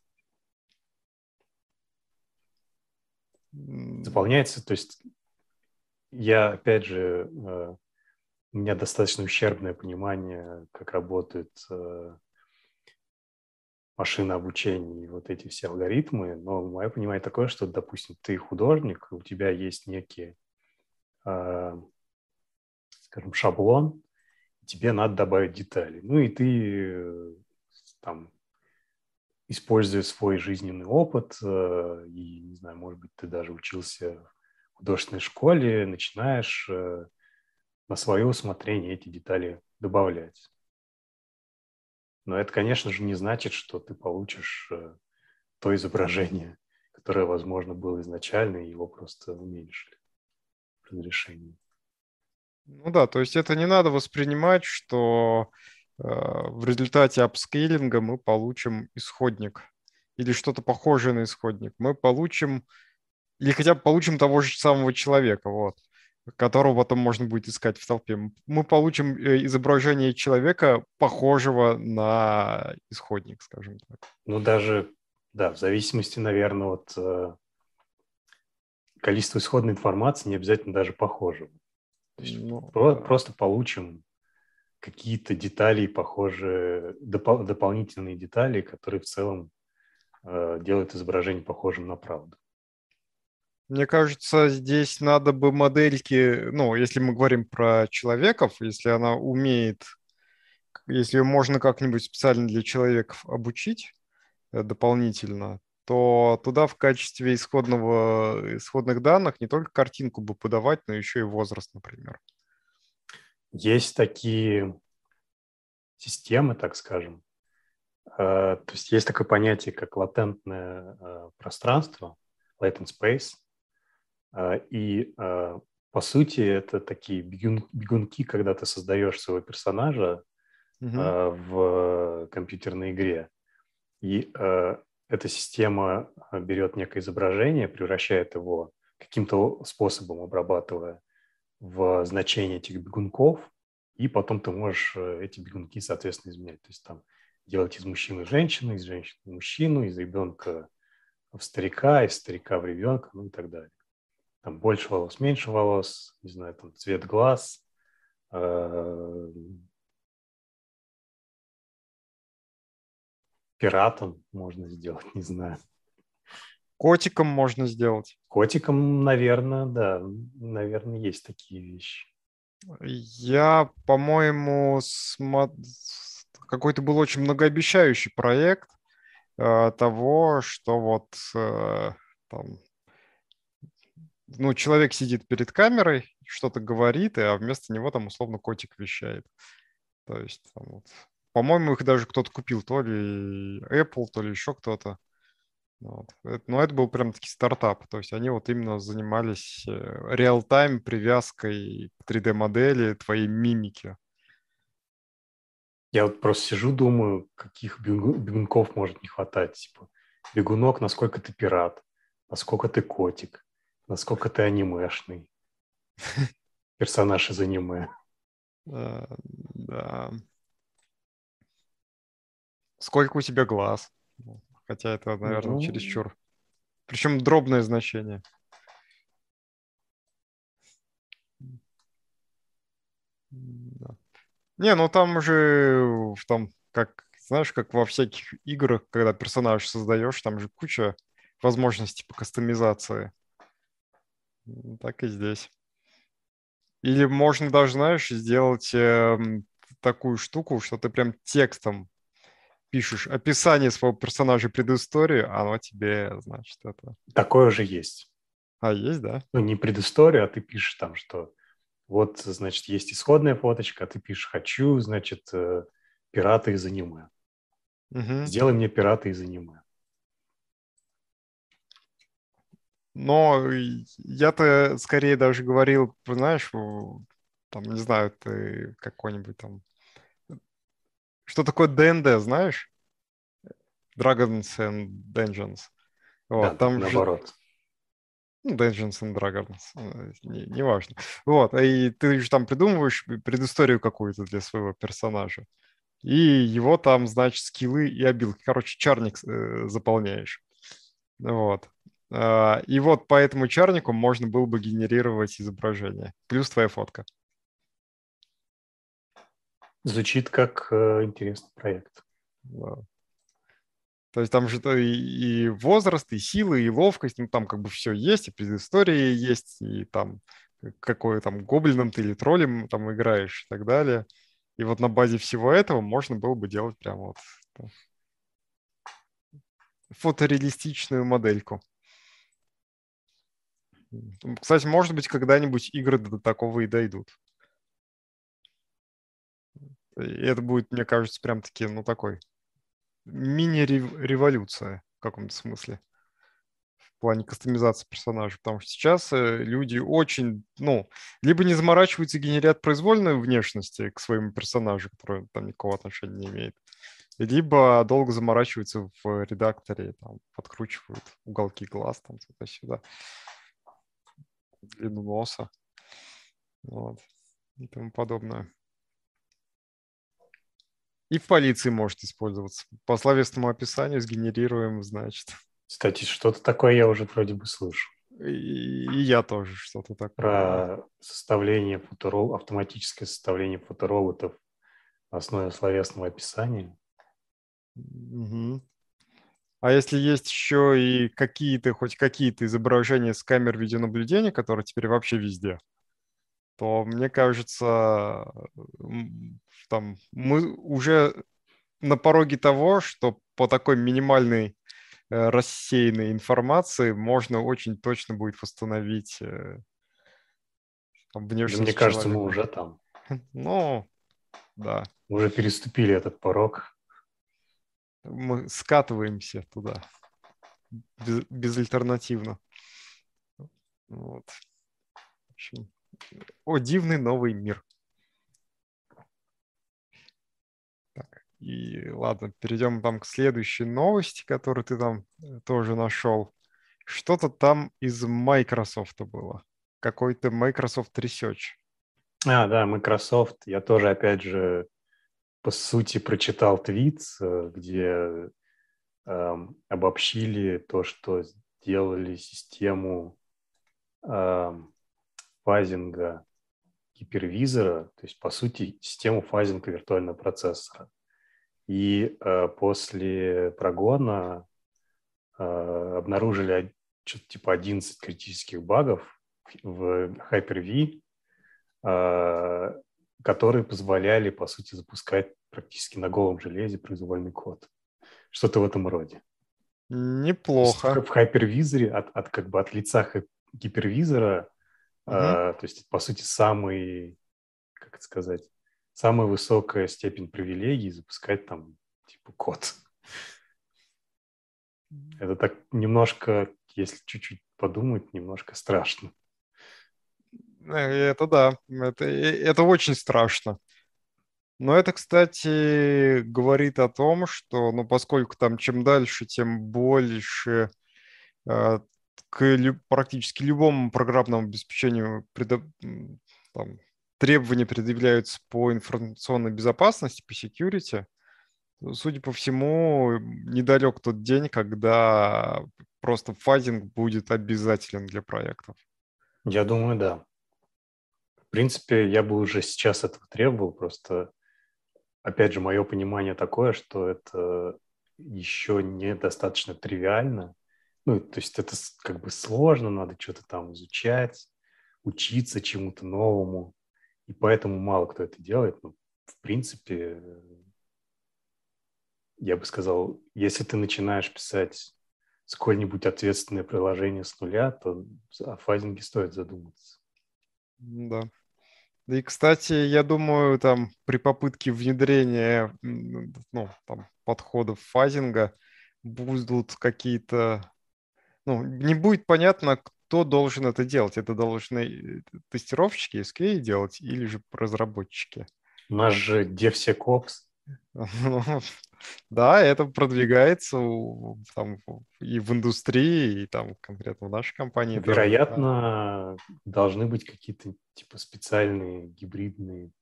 Заполняется, то есть я, опять же, э, у меня достаточно ущербное понимание, как работает э, машина обучения и вот эти все алгоритмы, но мое понимание такое, что, допустим, ты художник, у тебя есть некий, э, скажем, шаблон, тебе надо добавить детали. Ну и ты там используя свой жизненный опыт, э, и, не знаю, может быть, ты даже учился в художественной школе, начинаешь э, на свое усмотрение эти детали добавлять. Но это, конечно же, не значит, что ты получишь э, то изображение, которое, возможно, было изначально, и его просто уменьшили в разрешении. Ну да, то есть это не надо воспринимать, что э, в результате апскейлинга мы получим исходник или что-то похожее на исходник. Мы получим или хотя бы получим того же самого человека, вот, которого потом можно будет искать в толпе. Мы получим э, изображение человека, похожего на исходник, скажем так. Ну, даже, да, в зависимости, наверное, от э, количества исходной информации, не обязательно даже похожего. То есть ну, про- да. просто получим какие-то детали, похожие, допол- дополнительные детали, которые в целом э, делают изображение похожим на правду. Мне кажется, здесь надо бы модельки, ну, если мы говорим про человеков, если она умеет, если ее можно как-нибудь специально для человеков обучить э, дополнительно, то туда в качестве исходного, исходных данных не только картинку бы подавать, но еще и возраст, например. Есть такие системы, так скажем. Э, то есть есть такое понятие, как латентное э, пространство, latent space. Э, и по сути это такие бегун, бегунки, когда ты создаешь своего персонажа угу. в компьютерной игре. И эта система а, берет некое изображение, превращает его каким-то способом, обрабатывая в значение этих бегунков, и потом ты можешь э, эти бегунки, соответственно, изменять. То есть там делать из мужчины женщину, из женщины мужчину, из ребенка в старика, из старика в ребенка, ну и так далее. Там больше волос, меньше волос, не знаю, там цвет глаз, Пиратом можно сделать, не знаю. Котиком можно сделать. Котиком, наверное, да. Наверное, есть такие вещи. Я, по-моему, смо... какой-то был очень многообещающий проект э, того, что вот э, там, ну, человек сидит перед камерой, что-то говорит, а вместо него там условно котик вещает. То есть там вот по-моему, их даже кто-то купил, то ли Apple, то ли еще кто-то. Вот. Но это был прям таки стартап. То есть они вот именно занимались э, реал-тайм привязкой к 3D-модели твоей мимики. Я вот просто сижу, думаю, каких бегунков может не хватать. Типа, бегунок, насколько ты пират, насколько ты котик, насколько ты анимешный. Персонаж из аниме. Да. Сколько у тебя глаз? Хотя это, наверное, ну... чересчур. Причем дробное значение. Да. Не, ну там уже там, как, знаешь, как во всяких играх, когда персонаж создаешь, там же куча возможностей по кастомизации. Так и здесь. Или можно даже, знаешь, сделать э, такую штуку, что ты прям текстом пишешь описание своего персонажа предысторию, оно тебе, значит, это... Такое же есть. А, есть, да? Ну, не предысторию, а ты пишешь там, что вот, значит, есть исходная фоточка, а ты пишешь «хочу», значит, э, пираты из аниме. Угу. Сделай мне пираты из аниме. Но я-то скорее даже говорил, знаешь, там, не знаю, ты какой-нибудь там что такое ДНД, знаешь? Dragons and Dungeons. Вот, да, там наоборот. Же... Ну, Dungeons and Dragons, э, неважно. Не, вот, и ты же там придумываешь предысторию какую-то для своего персонажа. И его там, значит, скиллы и обилки. Короче, чарник э, заполняешь. Вот. А, и вот по этому чарнику можно было бы генерировать изображение. Плюс твоя фотка. Звучит как э, интересный проект. Да. То есть там же и, и возраст, и силы, и ловкость, ну там как бы все есть, и предыстория есть, и там какой там гоблином ты или троллем там играешь и так далее. И вот на базе всего этого можно было бы делать прямо вот фотореалистичную модельку. Кстати, может быть, когда-нибудь игры до такого и дойдут. И это будет, мне кажется, прям таки, ну, такой мини-революция в каком-то смысле в плане кастомизации персонажей, потому что сейчас э, люди очень, ну, либо не заморачиваются и генерят произвольную внешность к своему персонажу, который там никакого отношения не имеет, либо долго заморачиваются в редакторе, там, подкручивают уголки глаз, там, туда-сюда, длину носа, вот, и тому подобное. И в полиции может использоваться. По словесному описанию сгенерируем, значит. Кстати, что-то такое я уже вроде бы слышу. И, и я тоже что-то такое. Про составление фоторол, автоматическое составление фотороботов на основе словесного описания. Угу. А если есть еще и какие-то, хоть какие-то изображения с камер видеонаблюдения, которые теперь вообще везде, то мне кажется, там мы уже на пороге того, что по такой минимальной э, рассеянной информации можно очень точно будет восстановить э, там, внешность. Мне кажется, человека. мы уже там. Ну, да. уже переступили этот порог. Мы скатываемся туда без, безальтернативно. Вот. В общем, о, дивный новый мир. Так, и ладно, перейдем там к следующей новости, которую ты там э, тоже нашел. Что-то там из Microsoft было. Какой-то Microsoft Research. А, да, Microsoft. Я тоже, опять же, по сути, прочитал твит, э, где э, обобщили то, что сделали систему э, фазинга гипервизора, то есть, по сути, систему фазинга виртуального процессора. И э, после прогона э, обнаружили что-то типа 11 критических багов в Hyper-V, э, которые позволяли, по сути, запускать практически на голом железе произвольный код. Что-то в этом роде. Неплохо. В хайпервизоре от, от как бы от лица гипервизора Uh-huh. А, то есть, по сути, самый, как это сказать, самая высокая степень привилегий запускать там типа код. Это так немножко, если чуть-чуть подумать, немножко страшно. Э, это да, это, э, это очень страшно. Но это, кстати, говорит о том, что, ну, поскольку там чем дальше, тем больше э, к лю- практически любому программному обеспечению предо- там, требования предъявляются по информационной безопасности, по security, судя по всему, недалек тот день, когда просто фазинг будет обязателен для проектов. Я думаю, да. В принципе, я бы уже сейчас этого требовал, просто, опять же, мое понимание такое, что это еще недостаточно тривиально, ну, то есть это как бы сложно, надо что-то там изучать, учиться чему-то новому. И поэтому мало кто это делает. Но, в принципе, я бы сказал, если ты начинаешь писать сколь-нибудь ответственное приложение с нуля, то о фазинге стоит задуматься. Да. И, кстати, я думаю, там при попытке внедрения ну, там, подходов фазинга будут какие-то ну, не будет понятно, кто должен это делать. Это должны тестировщики SQA делать или же разработчики. У нас же DevSecOps. Да, это продвигается там, и в индустрии, и там конкретно в нашей компании. Вероятно, должны быть какие-то типа специальные гибридные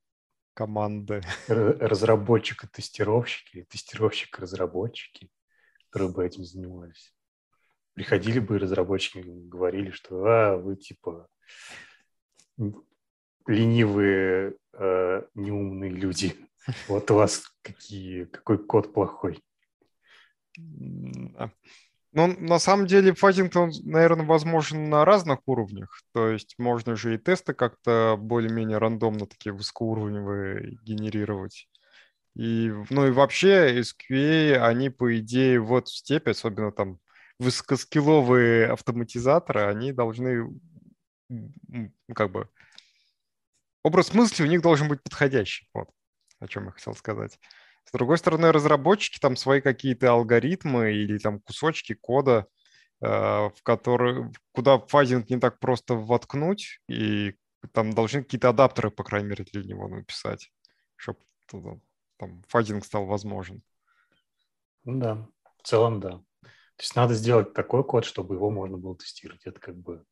команды. Разработчика-тестировщики, тестировщик-разработчики, которые бы этим занимались приходили бы разработчики, говорили, что а, вы типа ленивые, э, неумные люди. Вот у вас какие, какой код плохой. Ну, на самом деле, фазинг, наверное, возможен на разных уровнях. То есть можно же и тесты как-то более-менее рандомно такие высокоуровневые генерировать. И, ну и вообще SQA, они, по идее, вот в степи, особенно там высокоскилловые автоматизаторы, они должны как бы образ мысли у них должен быть подходящий. Вот о чем я хотел сказать. С другой стороны, разработчики там свои какие-то алгоритмы или там кусочки кода, э, в которые, куда фазинг не так просто воткнуть, и там должны какие-то адаптеры, по крайней мере, для него написать, чтобы там фазинг стал возможен. Ну да, в целом да. То есть надо сделать такой код, чтобы его можно было тестировать. Это как бы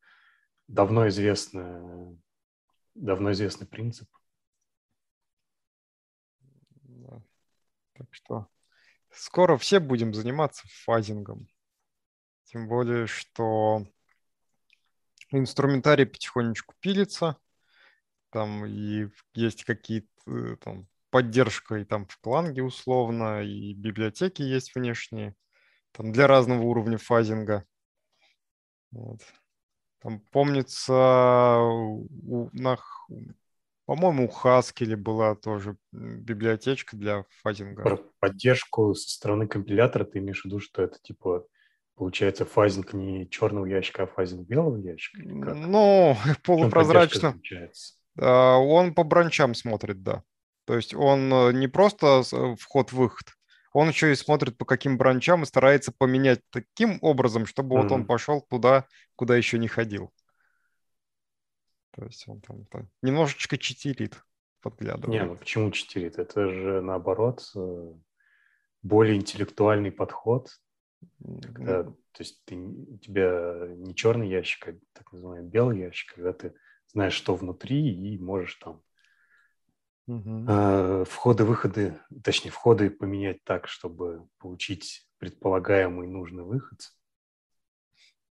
давно известный, давно известный принцип. Так что скоро все будем заниматься фазингом. Тем более, что инструментарий потихонечку пилится. Там и есть какие-то э, там поддержка и там в кланге условно, и библиотеки есть внешние, там для разного уровня фазинга. Вот. Там помнится, у, на, по-моему, у Haskell была тоже библиотечка для фазинга. Про поддержку со стороны компилятора ты имеешь в виду, что это типа получается фазинг не черного ящика, а фазинг белого ящика? Ну, полупрозрачно. Он по бранчам смотрит, да. То есть он э, не просто э, вход-выход, он еще и смотрит по каким бранчам и старается поменять таким образом, чтобы mm-hmm. вот он пошел туда, куда еще не ходил. То есть он там, там немножечко читерит, подглядывает. Не, ну почему читерит? Это же наоборот э, более интеллектуальный подход. Когда, mm-hmm. То есть ты, у тебя не черный ящик, а так называемый белый ящик, когда ты знаешь, что внутри, и можешь там угу. э, входы-выходы, точнее, входы поменять так, чтобы получить предполагаемый нужный выход.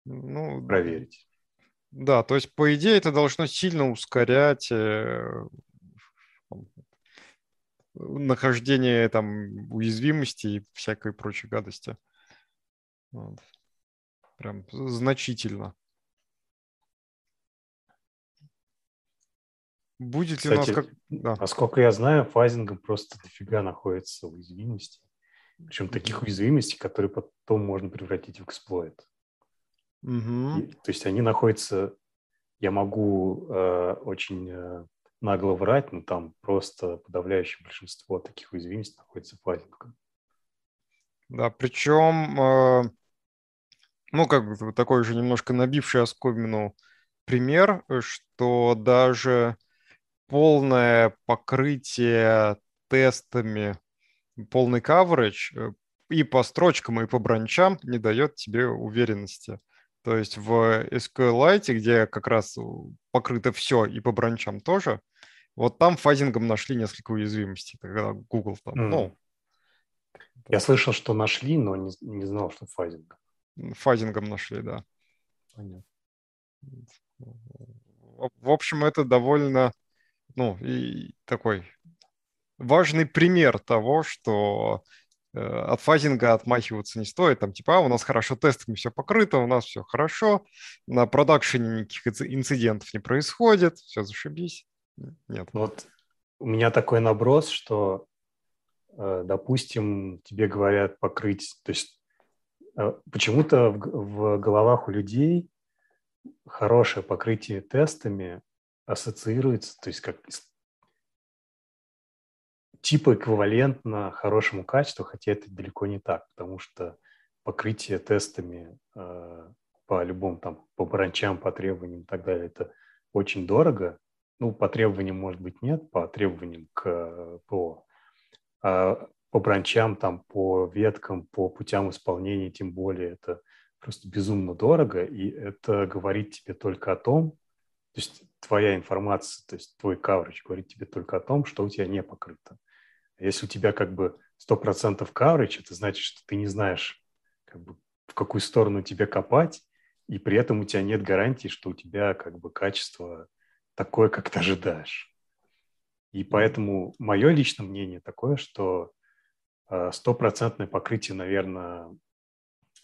Ну, проверить. Да, то есть, по идее, это должно сильно ускорять э, нахождение там уязвимости и всякой прочей гадости. Вот. Прям значительно. Будет ли Кстати, у нас как... Да. Насколько я знаю, фазингом просто дофига находится уязвимости. Причем таких уязвимостей, которые потом можно превратить в эксплойт. Угу. И, то есть они находятся... Я могу э, очень э, нагло врать, но там просто подавляющее большинство таких уязвимостей находится фазингом. Да, причем, э, ну, как бы такой же немножко набивший оскомину пример, что даже полное покрытие тестами, полный coverage э, и по строчкам, и по бранчам не дает тебе уверенности. То есть в SQLite, где как раз покрыто все и по бранчам тоже, вот там фазингом нашли несколько уязвимостей, когда Google там, mm. ну... Я слышал, что нашли, но не, не знал, что фазингом. Фазингом нашли, да. Понятно. В общем, это довольно ну, и такой важный пример того, что э, от фазинга отмахиваться не стоит. Там типа, а, у нас хорошо тестами все покрыто, у нас все хорошо, на продакшене никаких инцидентов не происходит, все зашибись. Нет. Вот у меня такой наброс, что, э, допустим, тебе говорят покрыть, то есть э, почему-то в, в головах у людей хорошее покрытие тестами ассоциируется, то есть как типа эквивалентно хорошему качеству, хотя это далеко не так, потому что покрытие тестами э, по любым там, по бранчам, по требованиям и так далее, это очень дорого. Ну, по требованиям, может быть, нет, по требованиям к ПО. А по бранчам, там, по веткам, по путям исполнения, тем более, это просто безумно дорого, и это говорит тебе только о том, то есть твоя информация, то есть твой coverage говорит тебе только о том, что у тебя не покрыто. Если у тебя как бы 100% coverage, это значит, что ты не знаешь, как бы, в какую сторону тебе копать, и при этом у тебя нет гарантии, что у тебя как бы качество такое, как ты ожидаешь. И поэтому мое личное мнение такое, что э, стопроцентное покрытие, наверное,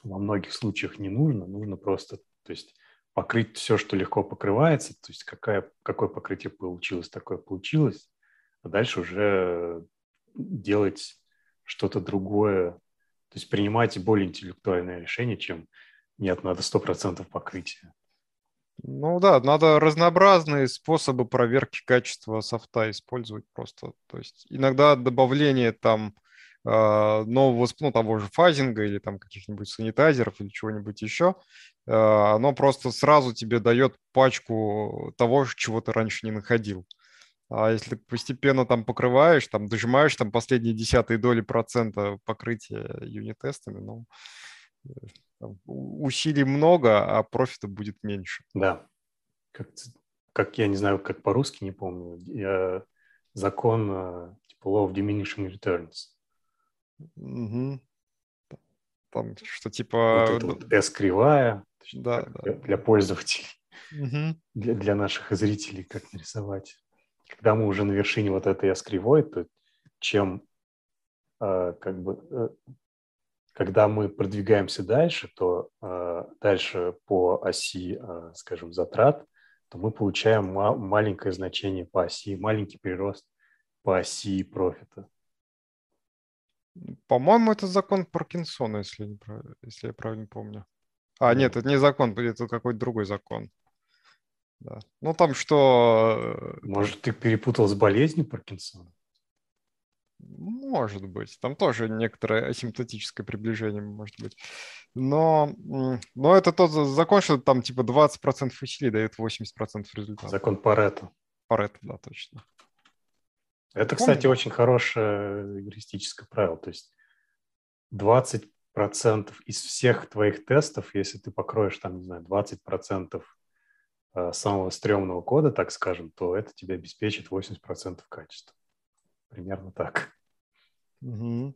во многих случаях не нужно. Нужно просто, то есть покрыть все, что легко покрывается, то есть какая, какое покрытие получилось, такое получилось, а дальше уже делать что-то другое, то есть принимать более интеллектуальное решение, чем нет, надо 100% покрытия. Ну да, надо разнообразные способы проверки качества софта использовать просто. То есть иногда добавление там нового, ну, того же фазинга или там каких-нибудь санитайзеров или чего-нибудь еще, а, оно просто сразу тебе дает пачку того, чего ты раньше не находил. А если постепенно там покрываешь, там дожимаешь там последние десятые доли процента покрытия юнит-тестами, ну, усилий много, а профита будет меньше. Да. Как, как я не знаю, как по-русски, не помню. Я, закон э, типа law of diminishing returns. Угу. Там что типа... Вот вот S-кривая да, да. Для, для пользователей, угу. для, для наших зрителей, как нарисовать. Когда мы уже на вершине вот этой S-кривой, то чем э, как бы э, когда мы продвигаемся дальше, то э, дальше по оси, э, скажем, затрат, то мы получаем ма- маленькое значение по оси, маленький прирост по оси профита. По-моему, это закон Паркинсона, если, не, если я правильно помню. А, нет, это не закон, это какой-то другой закон. Да. Ну, там что... Э, Может, ты перепутал с болезнью Паркинсона? Может быть. Там тоже некоторое асимптотическое приближение может быть. Но, но это тот закон, что там типа 20% усилий дает 80% результата. Закон Паретта. Паретта, да, точно. Это, кстати, очень хорошее юристическое правило. То есть 20% из всех твоих тестов, если ты покроешь там, не знаю, 20% э, самого стрёмного кода, так скажем, то это тебе обеспечит 80% качества. Примерно так. Угу.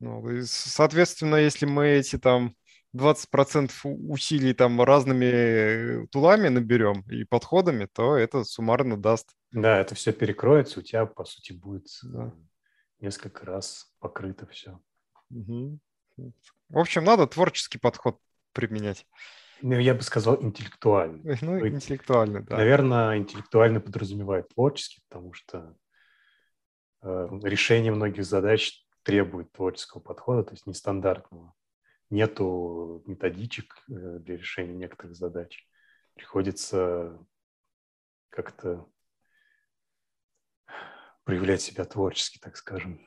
Ну, и, соответственно, если мы эти там 20% усилий там разными э, тулами наберем и подходами, то это суммарно даст. Да, это все перекроется, у тебя, по сути, будет да. несколько раз покрыто все. Угу. В общем, надо творческий подход применять. Ну, я бы сказал интеллектуальный. Ну, интеллектуальный, да. Наверное, интеллектуальный подразумевает творческий, потому что Э, решение многих задач требует творческого подхода, то есть нестандартного. Нету методичек э, для решения некоторых задач. Приходится как-то проявлять себя творчески, так скажем.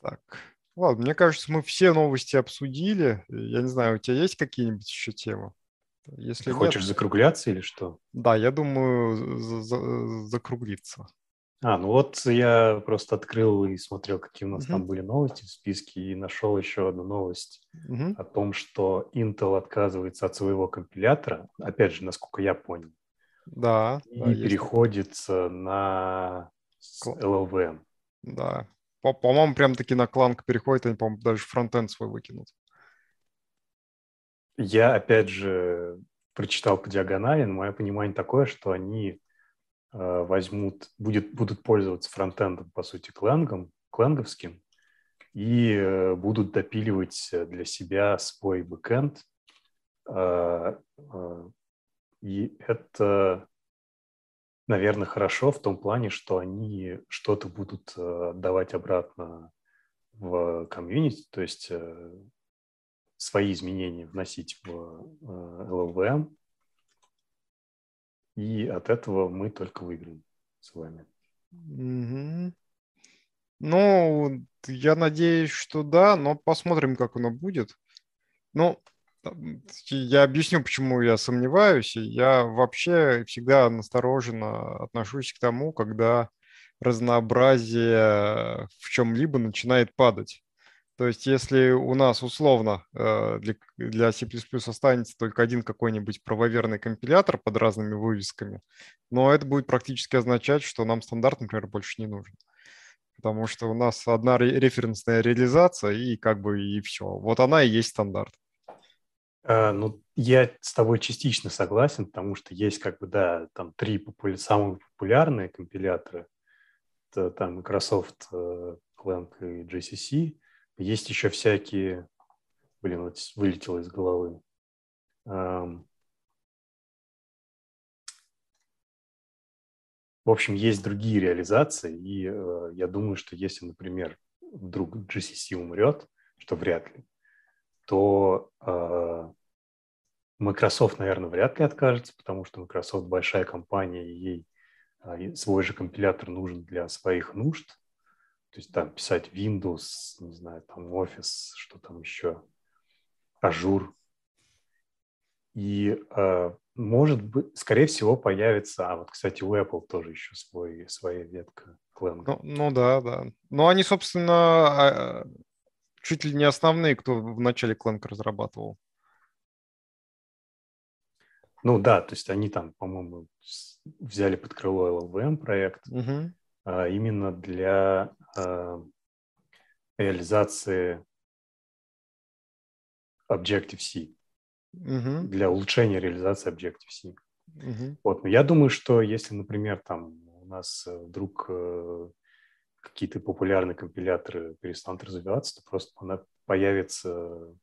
Так, ладно, мне кажется, мы все новости обсудили. Я не знаю, у тебя есть какие-нибудь еще темы? Если Ты нет, хочешь закругляться или что? Да, я думаю за за закруглиться. А, ну вот я просто открыл и смотрел, какие у нас угу. там были новости в списке, и нашел еще одну новость угу. о том, что Intel отказывается от своего компилятора, опять же, насколько я понял. Да. И да, переходит есть. на LLVM. Да. По-моему, прям таки на кланк переходит, они, по-моему, даже фронтенд свой выкинут. Я, опять же, прочитал по диагонали, но мое понимание такое, что они э, возьмут, будет, будут пользоваться фронтендом, по сути, кленгом, кленговским, и э, будут допиливать для себя свой бэкэнд. Э, э, и это, наверное, хорошо в том плане, что они что-то будут э, отдавать обратно в комьюнити, то есть э, свои изменения вносить в LLVM, э, и от этого мы только выиграем с вами. Mm-hmm. Ну, я надеюсь, что да, но посмотрим, как оно будет. Ну, я объясню, почему я сомневаюсь. Я вообще всегда настороженно отношусь к тому, когда разнообразие в чем-либо начинает падать. То есть если у нас условно э, для, для C++ останется только один какой-нибудь правоверный компилятор под разными вывесками, но это будет практически означать, что нам стандарт, например, больше не нужен. Потому что у нас одна референсная реализация и как бы и все. Вот она и есть стандарт. А, ну, я с тобой частично согласен, потому что есть как бы, да, там три популя... самые популярные компиляторы. Это там Microsoft, э, Clang и GCC. Есть еще всякие, блин, вот вылетело из головы. в общем, есть другие реализации, и э, я думаю, что если, например, вдруг GCC умрет, что вряд ли, то э, Microsoft, наверное, вряд ли откажется, потому что Microsoft большая компания, и ей э, свой же компилятор нужен для своих нужд. То есть там писать Windows, не знаю, там Office, что там еще, Azure. И э, может быть, скорее всего, появится, а вот, кстати, у Apple тоже еще свой, своя ветка. Ну, ну да, да. Но они, собственно, а, чуть ли не основные, кто в начале Clang разрабатывал. Ну да, то есть они там, по-моему, взяли под крыло LLVM проект угу. а, именно для а, реализации Objective-C, угу. для улучшения реализации Objective-C. Угу. Вот, но я думаю, что если, например, там у нас вдруг э, какие-то популярные компиляторы перестанут развиваться, то просто появится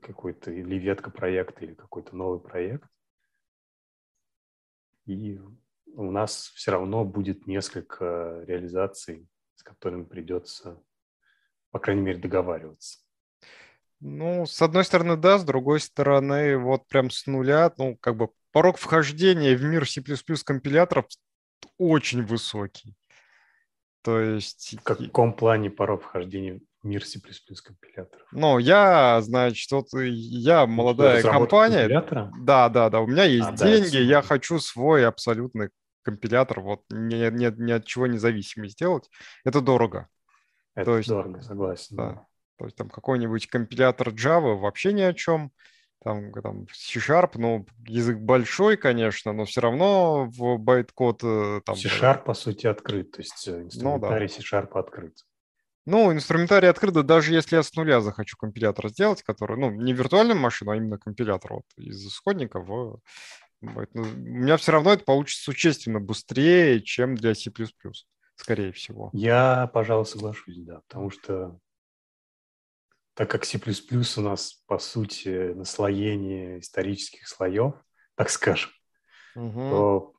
какой-то или ветка проекта, или какой-то новый проект. И у нас все равно будет несколько реализаций, с которыми придется, по крайней мере, договариваться. Ну, с одной стороны, да, с другой стороны, вот прям с нуля, ну, как бы порог вхождения в мир C++ компиляторов очень высокий. То есть... В каком плане порог вхождения в мир C++ компиляторов? Ну, я, значит, вот я молодая компания. Компилятора? Да, да, да, у меня есть а, деньги, да, я хочу свой абсолютный компилятор, вот ни, ни, ни от чего независимый сделать. Это дорого. Это То есть, дорого, согласен. Да. То есть там какой-нибудь компилятор Java вообще ни о чем там, там C-Sharp, ну, язык большой, конечно, но все равно в байткод... Э, там, C-Sharp, по сути, открыт, то есть э, инструментарий ну, да. C-Sharp открыт. Ну, инструментарий открыт, да, даже если я с нуля захочу компилятор сделать, который, ну, не виртуальную машину, а именно компилятор вот, из исходника в... Ну, у меня все равно это получится существенно быстрее, чем для C++, скорее всего. Я, пожалуй, соглашусь, да, потому что так как C++ у нас, по сути, наслоение исторических слоев, так скажем, угу. то,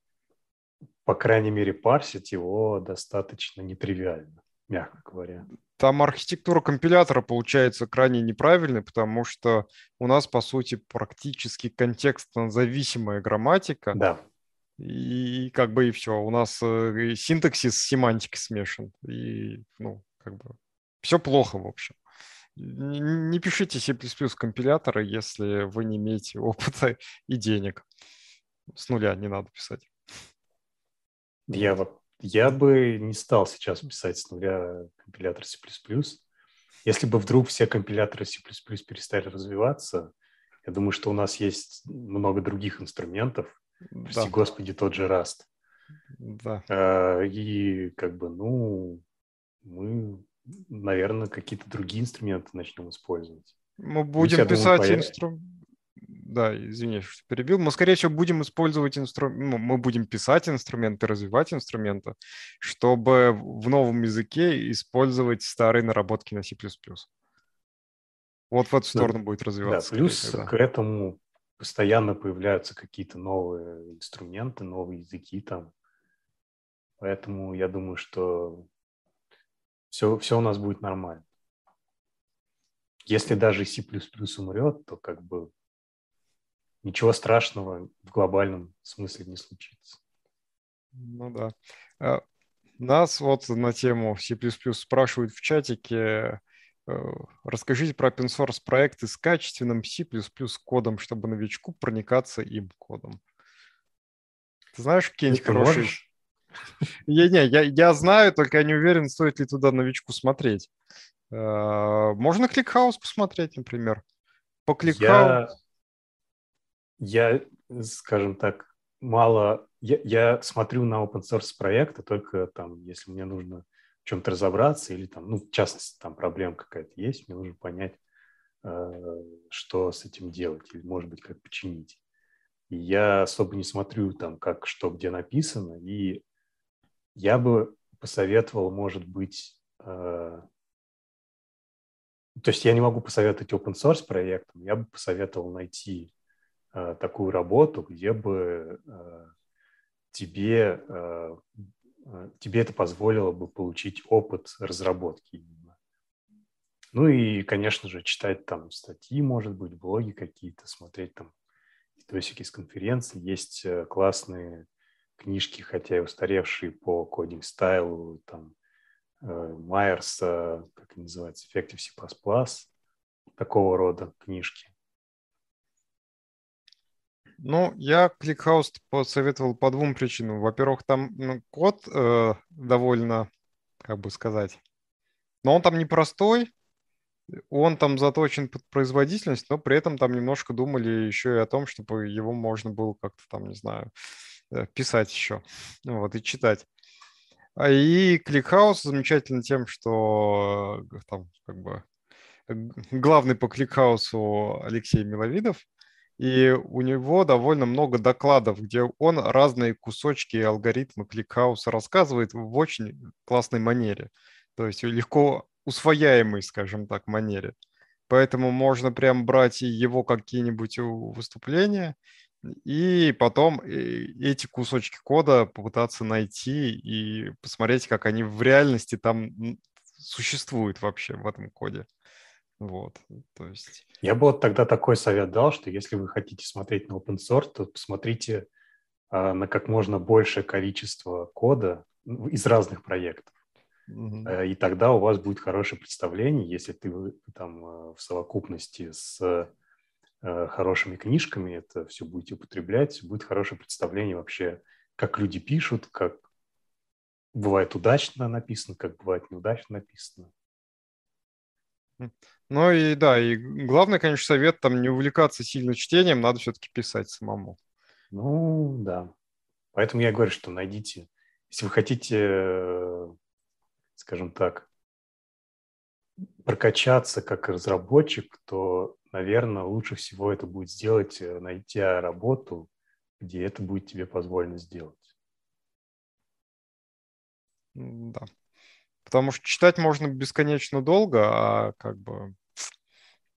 по крайней мере, парсить его достаточно нетривиально, мягко говоря. Там архитектура компилятора получается крайне неправильной, потому что у нас, по сути, практически контекстно зависимая грамматика. Да. И, и как бы и все. У нас э, синтаксис с семантикой смешан. И, ну, как бы все плохо, в общем. Не пишите C++ компиляторы, если вы не имеете опыта и денег. С нуля не надо писать. Я, я бы не стал сейчас писать с нуля компилятор C++. Если бы вдруг все компиляторы C++ перестали развиваться, я думаю, что у нас есть много других инструментов. Прости да. господи, тот же Rust. Да. А, и как бы, ну, мы наверное, какие-то другие инструменты начнем использовать. Мы будем есть, писать думаю, инструмент. Да, извини, что перебил. Мы, скорее всего, будем использовать инструмент, ну, мы будем писать инструменты, развивать инструменты, чтобы в новом языке использовать старые наработки на C++. Вот в эту сторону да, будет развиваться. Да, плюс к этому постоянно появляются какие-то новые инструменты, новые языки там. Поэтому я думаю, что все, все у нас будет нормально. Если даже C++ умрет, то как бы ничего страшного в глобальном смысле не случится. Ну да. А, нас вот на тему C++ спрашивают в чатике, э, расскажите про open source проекты с качественным C++ кодом, чтобы новичку проникаться им кодом. Ты знаешь какие-нибудь хорошие... Можешь? Я, не, я, я знаю, только я не уверен, стоит ли туда новичку смотреть. Э, можно ClickHouse посмотреть, например. По. Я, я, скажем так, мало... Я, я смотрю на open source проекты только там, если мне нужно в чем-то разобраться или там, ну, в частности, там проблема какая-то есть, мне нужно понять, э, что с этим делать или, может быть, как починить. И я особо не смотрю там, как что где написано, и я бы посоветовал, может быть, э, то есть я не могу посоветовать open source проектом, я бы посоветовал найти э, такую работу, где бы э, тебе э, э, тебе это позволило бы получить опыт разработки. Ну и, конечно же, читать там статьи, может быть, блоги какие-то, смотреть там видосики с конференции. Есть э, классные книжки, хотя и устаревшие по кодинг-стайлу, там Майерса, как они называются, Effective C++, такого рода книжки. Ну, я ClickHouse посоветовал по двум причинам. Во-первых, там ну, код э, довольно, как бы сказать, но он там непростой, он там заточен под производительность, но при этом там немножко думали еще и о том, чтобы его можно было как-то там, не знаю, э, писать еще, вот, и читать. А и ClickHouse замечательно тем, что э, там как бы главный по ClickHouse Алексей Миловидов, и у него довольно много докладов, где он разные кусочки алгоритмы ClickHouse а рассказывает в очень классной манере. То есть легко усвояемой, скажем так, манере. Поэтому можно прям брать его какие-нибудь выступления и потом э, эти кусочки кода попытаться найти и посмотреть, как они в реальности там существуют вообще в этом коде. Вот, то есть... Я бы вот тогда такой совет дал, что если вы хотите смотреть на open source, то посмотрите а, на как можно большее количество кода ну, из разных проектов. Mm-hmm. И тогда у вас будет хорошее представление, если ты там э, в совокупности с хорошими книжками это все будете употреблять, будет хорошее представление вообще, как люди пишут, как бывает удачно написано, как бывает неудачно написано. Ну и да, и главный, конечно, совет там не увлекаться сильно чтением, надо все-таки писать самому. Ну да. Поэтому я говорю, что найдите, если вы хотите, скажем так, прокачаться как разработчик, то, наверное, лучше всего это будет сделать, э, найдя работу, где это будет тебе позволено сделать. Да. Потому что читать можно бесконечно долго, а как бы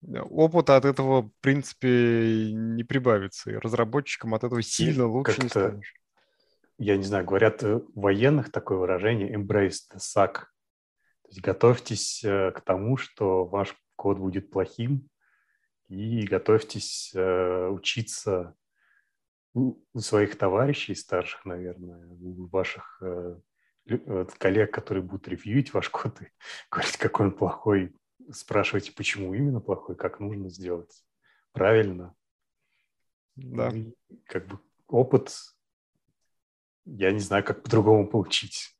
опыта от этого, в принципе, не прибавится. И разработчикам от этого сильно и лучше не станешь. Я не знаю, говорят э, военных такое выражение «embrace the suck». То есть готовьтесь э, к тому, что ваш код будет плохим, и готовьтесь э, учиться у своих товарищей старших, наверное, у ваших коллег, которые будут ревьюить ваш код и говорить, какой он плохой, спрашивайте, почему именно плохой, как нужно сделать правильно. Да. И как бы опыт, я не знаю, как по-другому получить.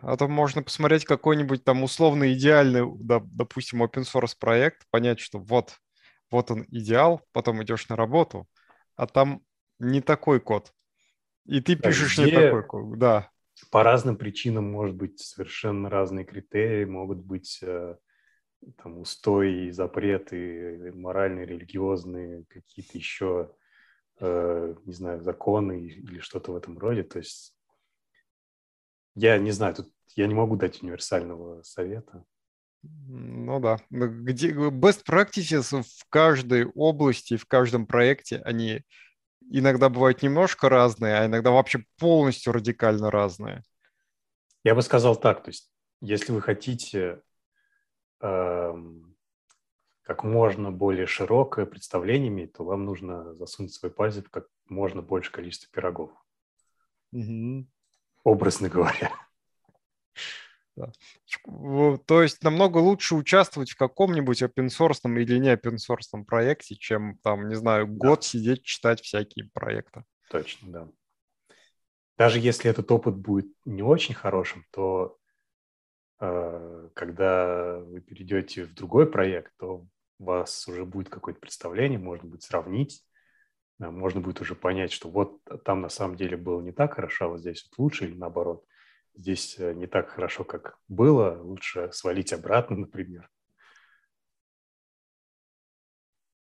А то можно посмотреть какой-нибудь там условно идеальный, да, допустим, open source проект, понять, что вот, вот он идеал, потом идешь на работу, а там не такой код. И ты пишешь где, не такой код, да по разным причинам может быть совершенно разные критерии, могут быть э, там устои, запреты, моральные, религиозные, какие-то еще, э, не знаю, законы или что-то в этом роде. То есть я не знаю, тут я не могу дать универсального совета. Ну да. Где best practices в каждой области, в каждом проекте, они иногда бывают немножко разные, а иногда вообще полностью радикально разные. Я бы сказал так, то есть если вы хотите эм, как можно более широкое представление иметь, то вам нужно засунуть свой пальцы в как можно больше количество пирогов. Угу. Образно говоря. Да. То есть намного лучше участвовать в каком-нибудь open source или не open source проекте, чем там, не знаю, год да. сидеть читать всякие проекты. Точно, да. Даже если этот опыт будет не очень хорошим, то э, когда вы перейдете в другой проект, то у вас уже будет какое-то представление, можно будет сравнить, можно будет уже понять, что вот там на самом деле было не так хорошо, а вот здесь вот лучше или наоборот здесь э, не так хорошо, как было, лучше свалить обратно, например.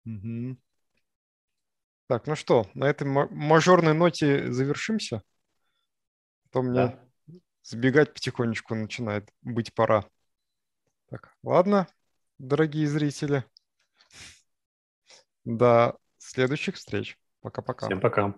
Угу. Так, ну что, на этой мажорной ноте завершимся. А то мне да. сбегать потихонечку начинает быть пора. Так, ладно, дорогие зрители. До следующих встреч. Пока-пока. Всем пока.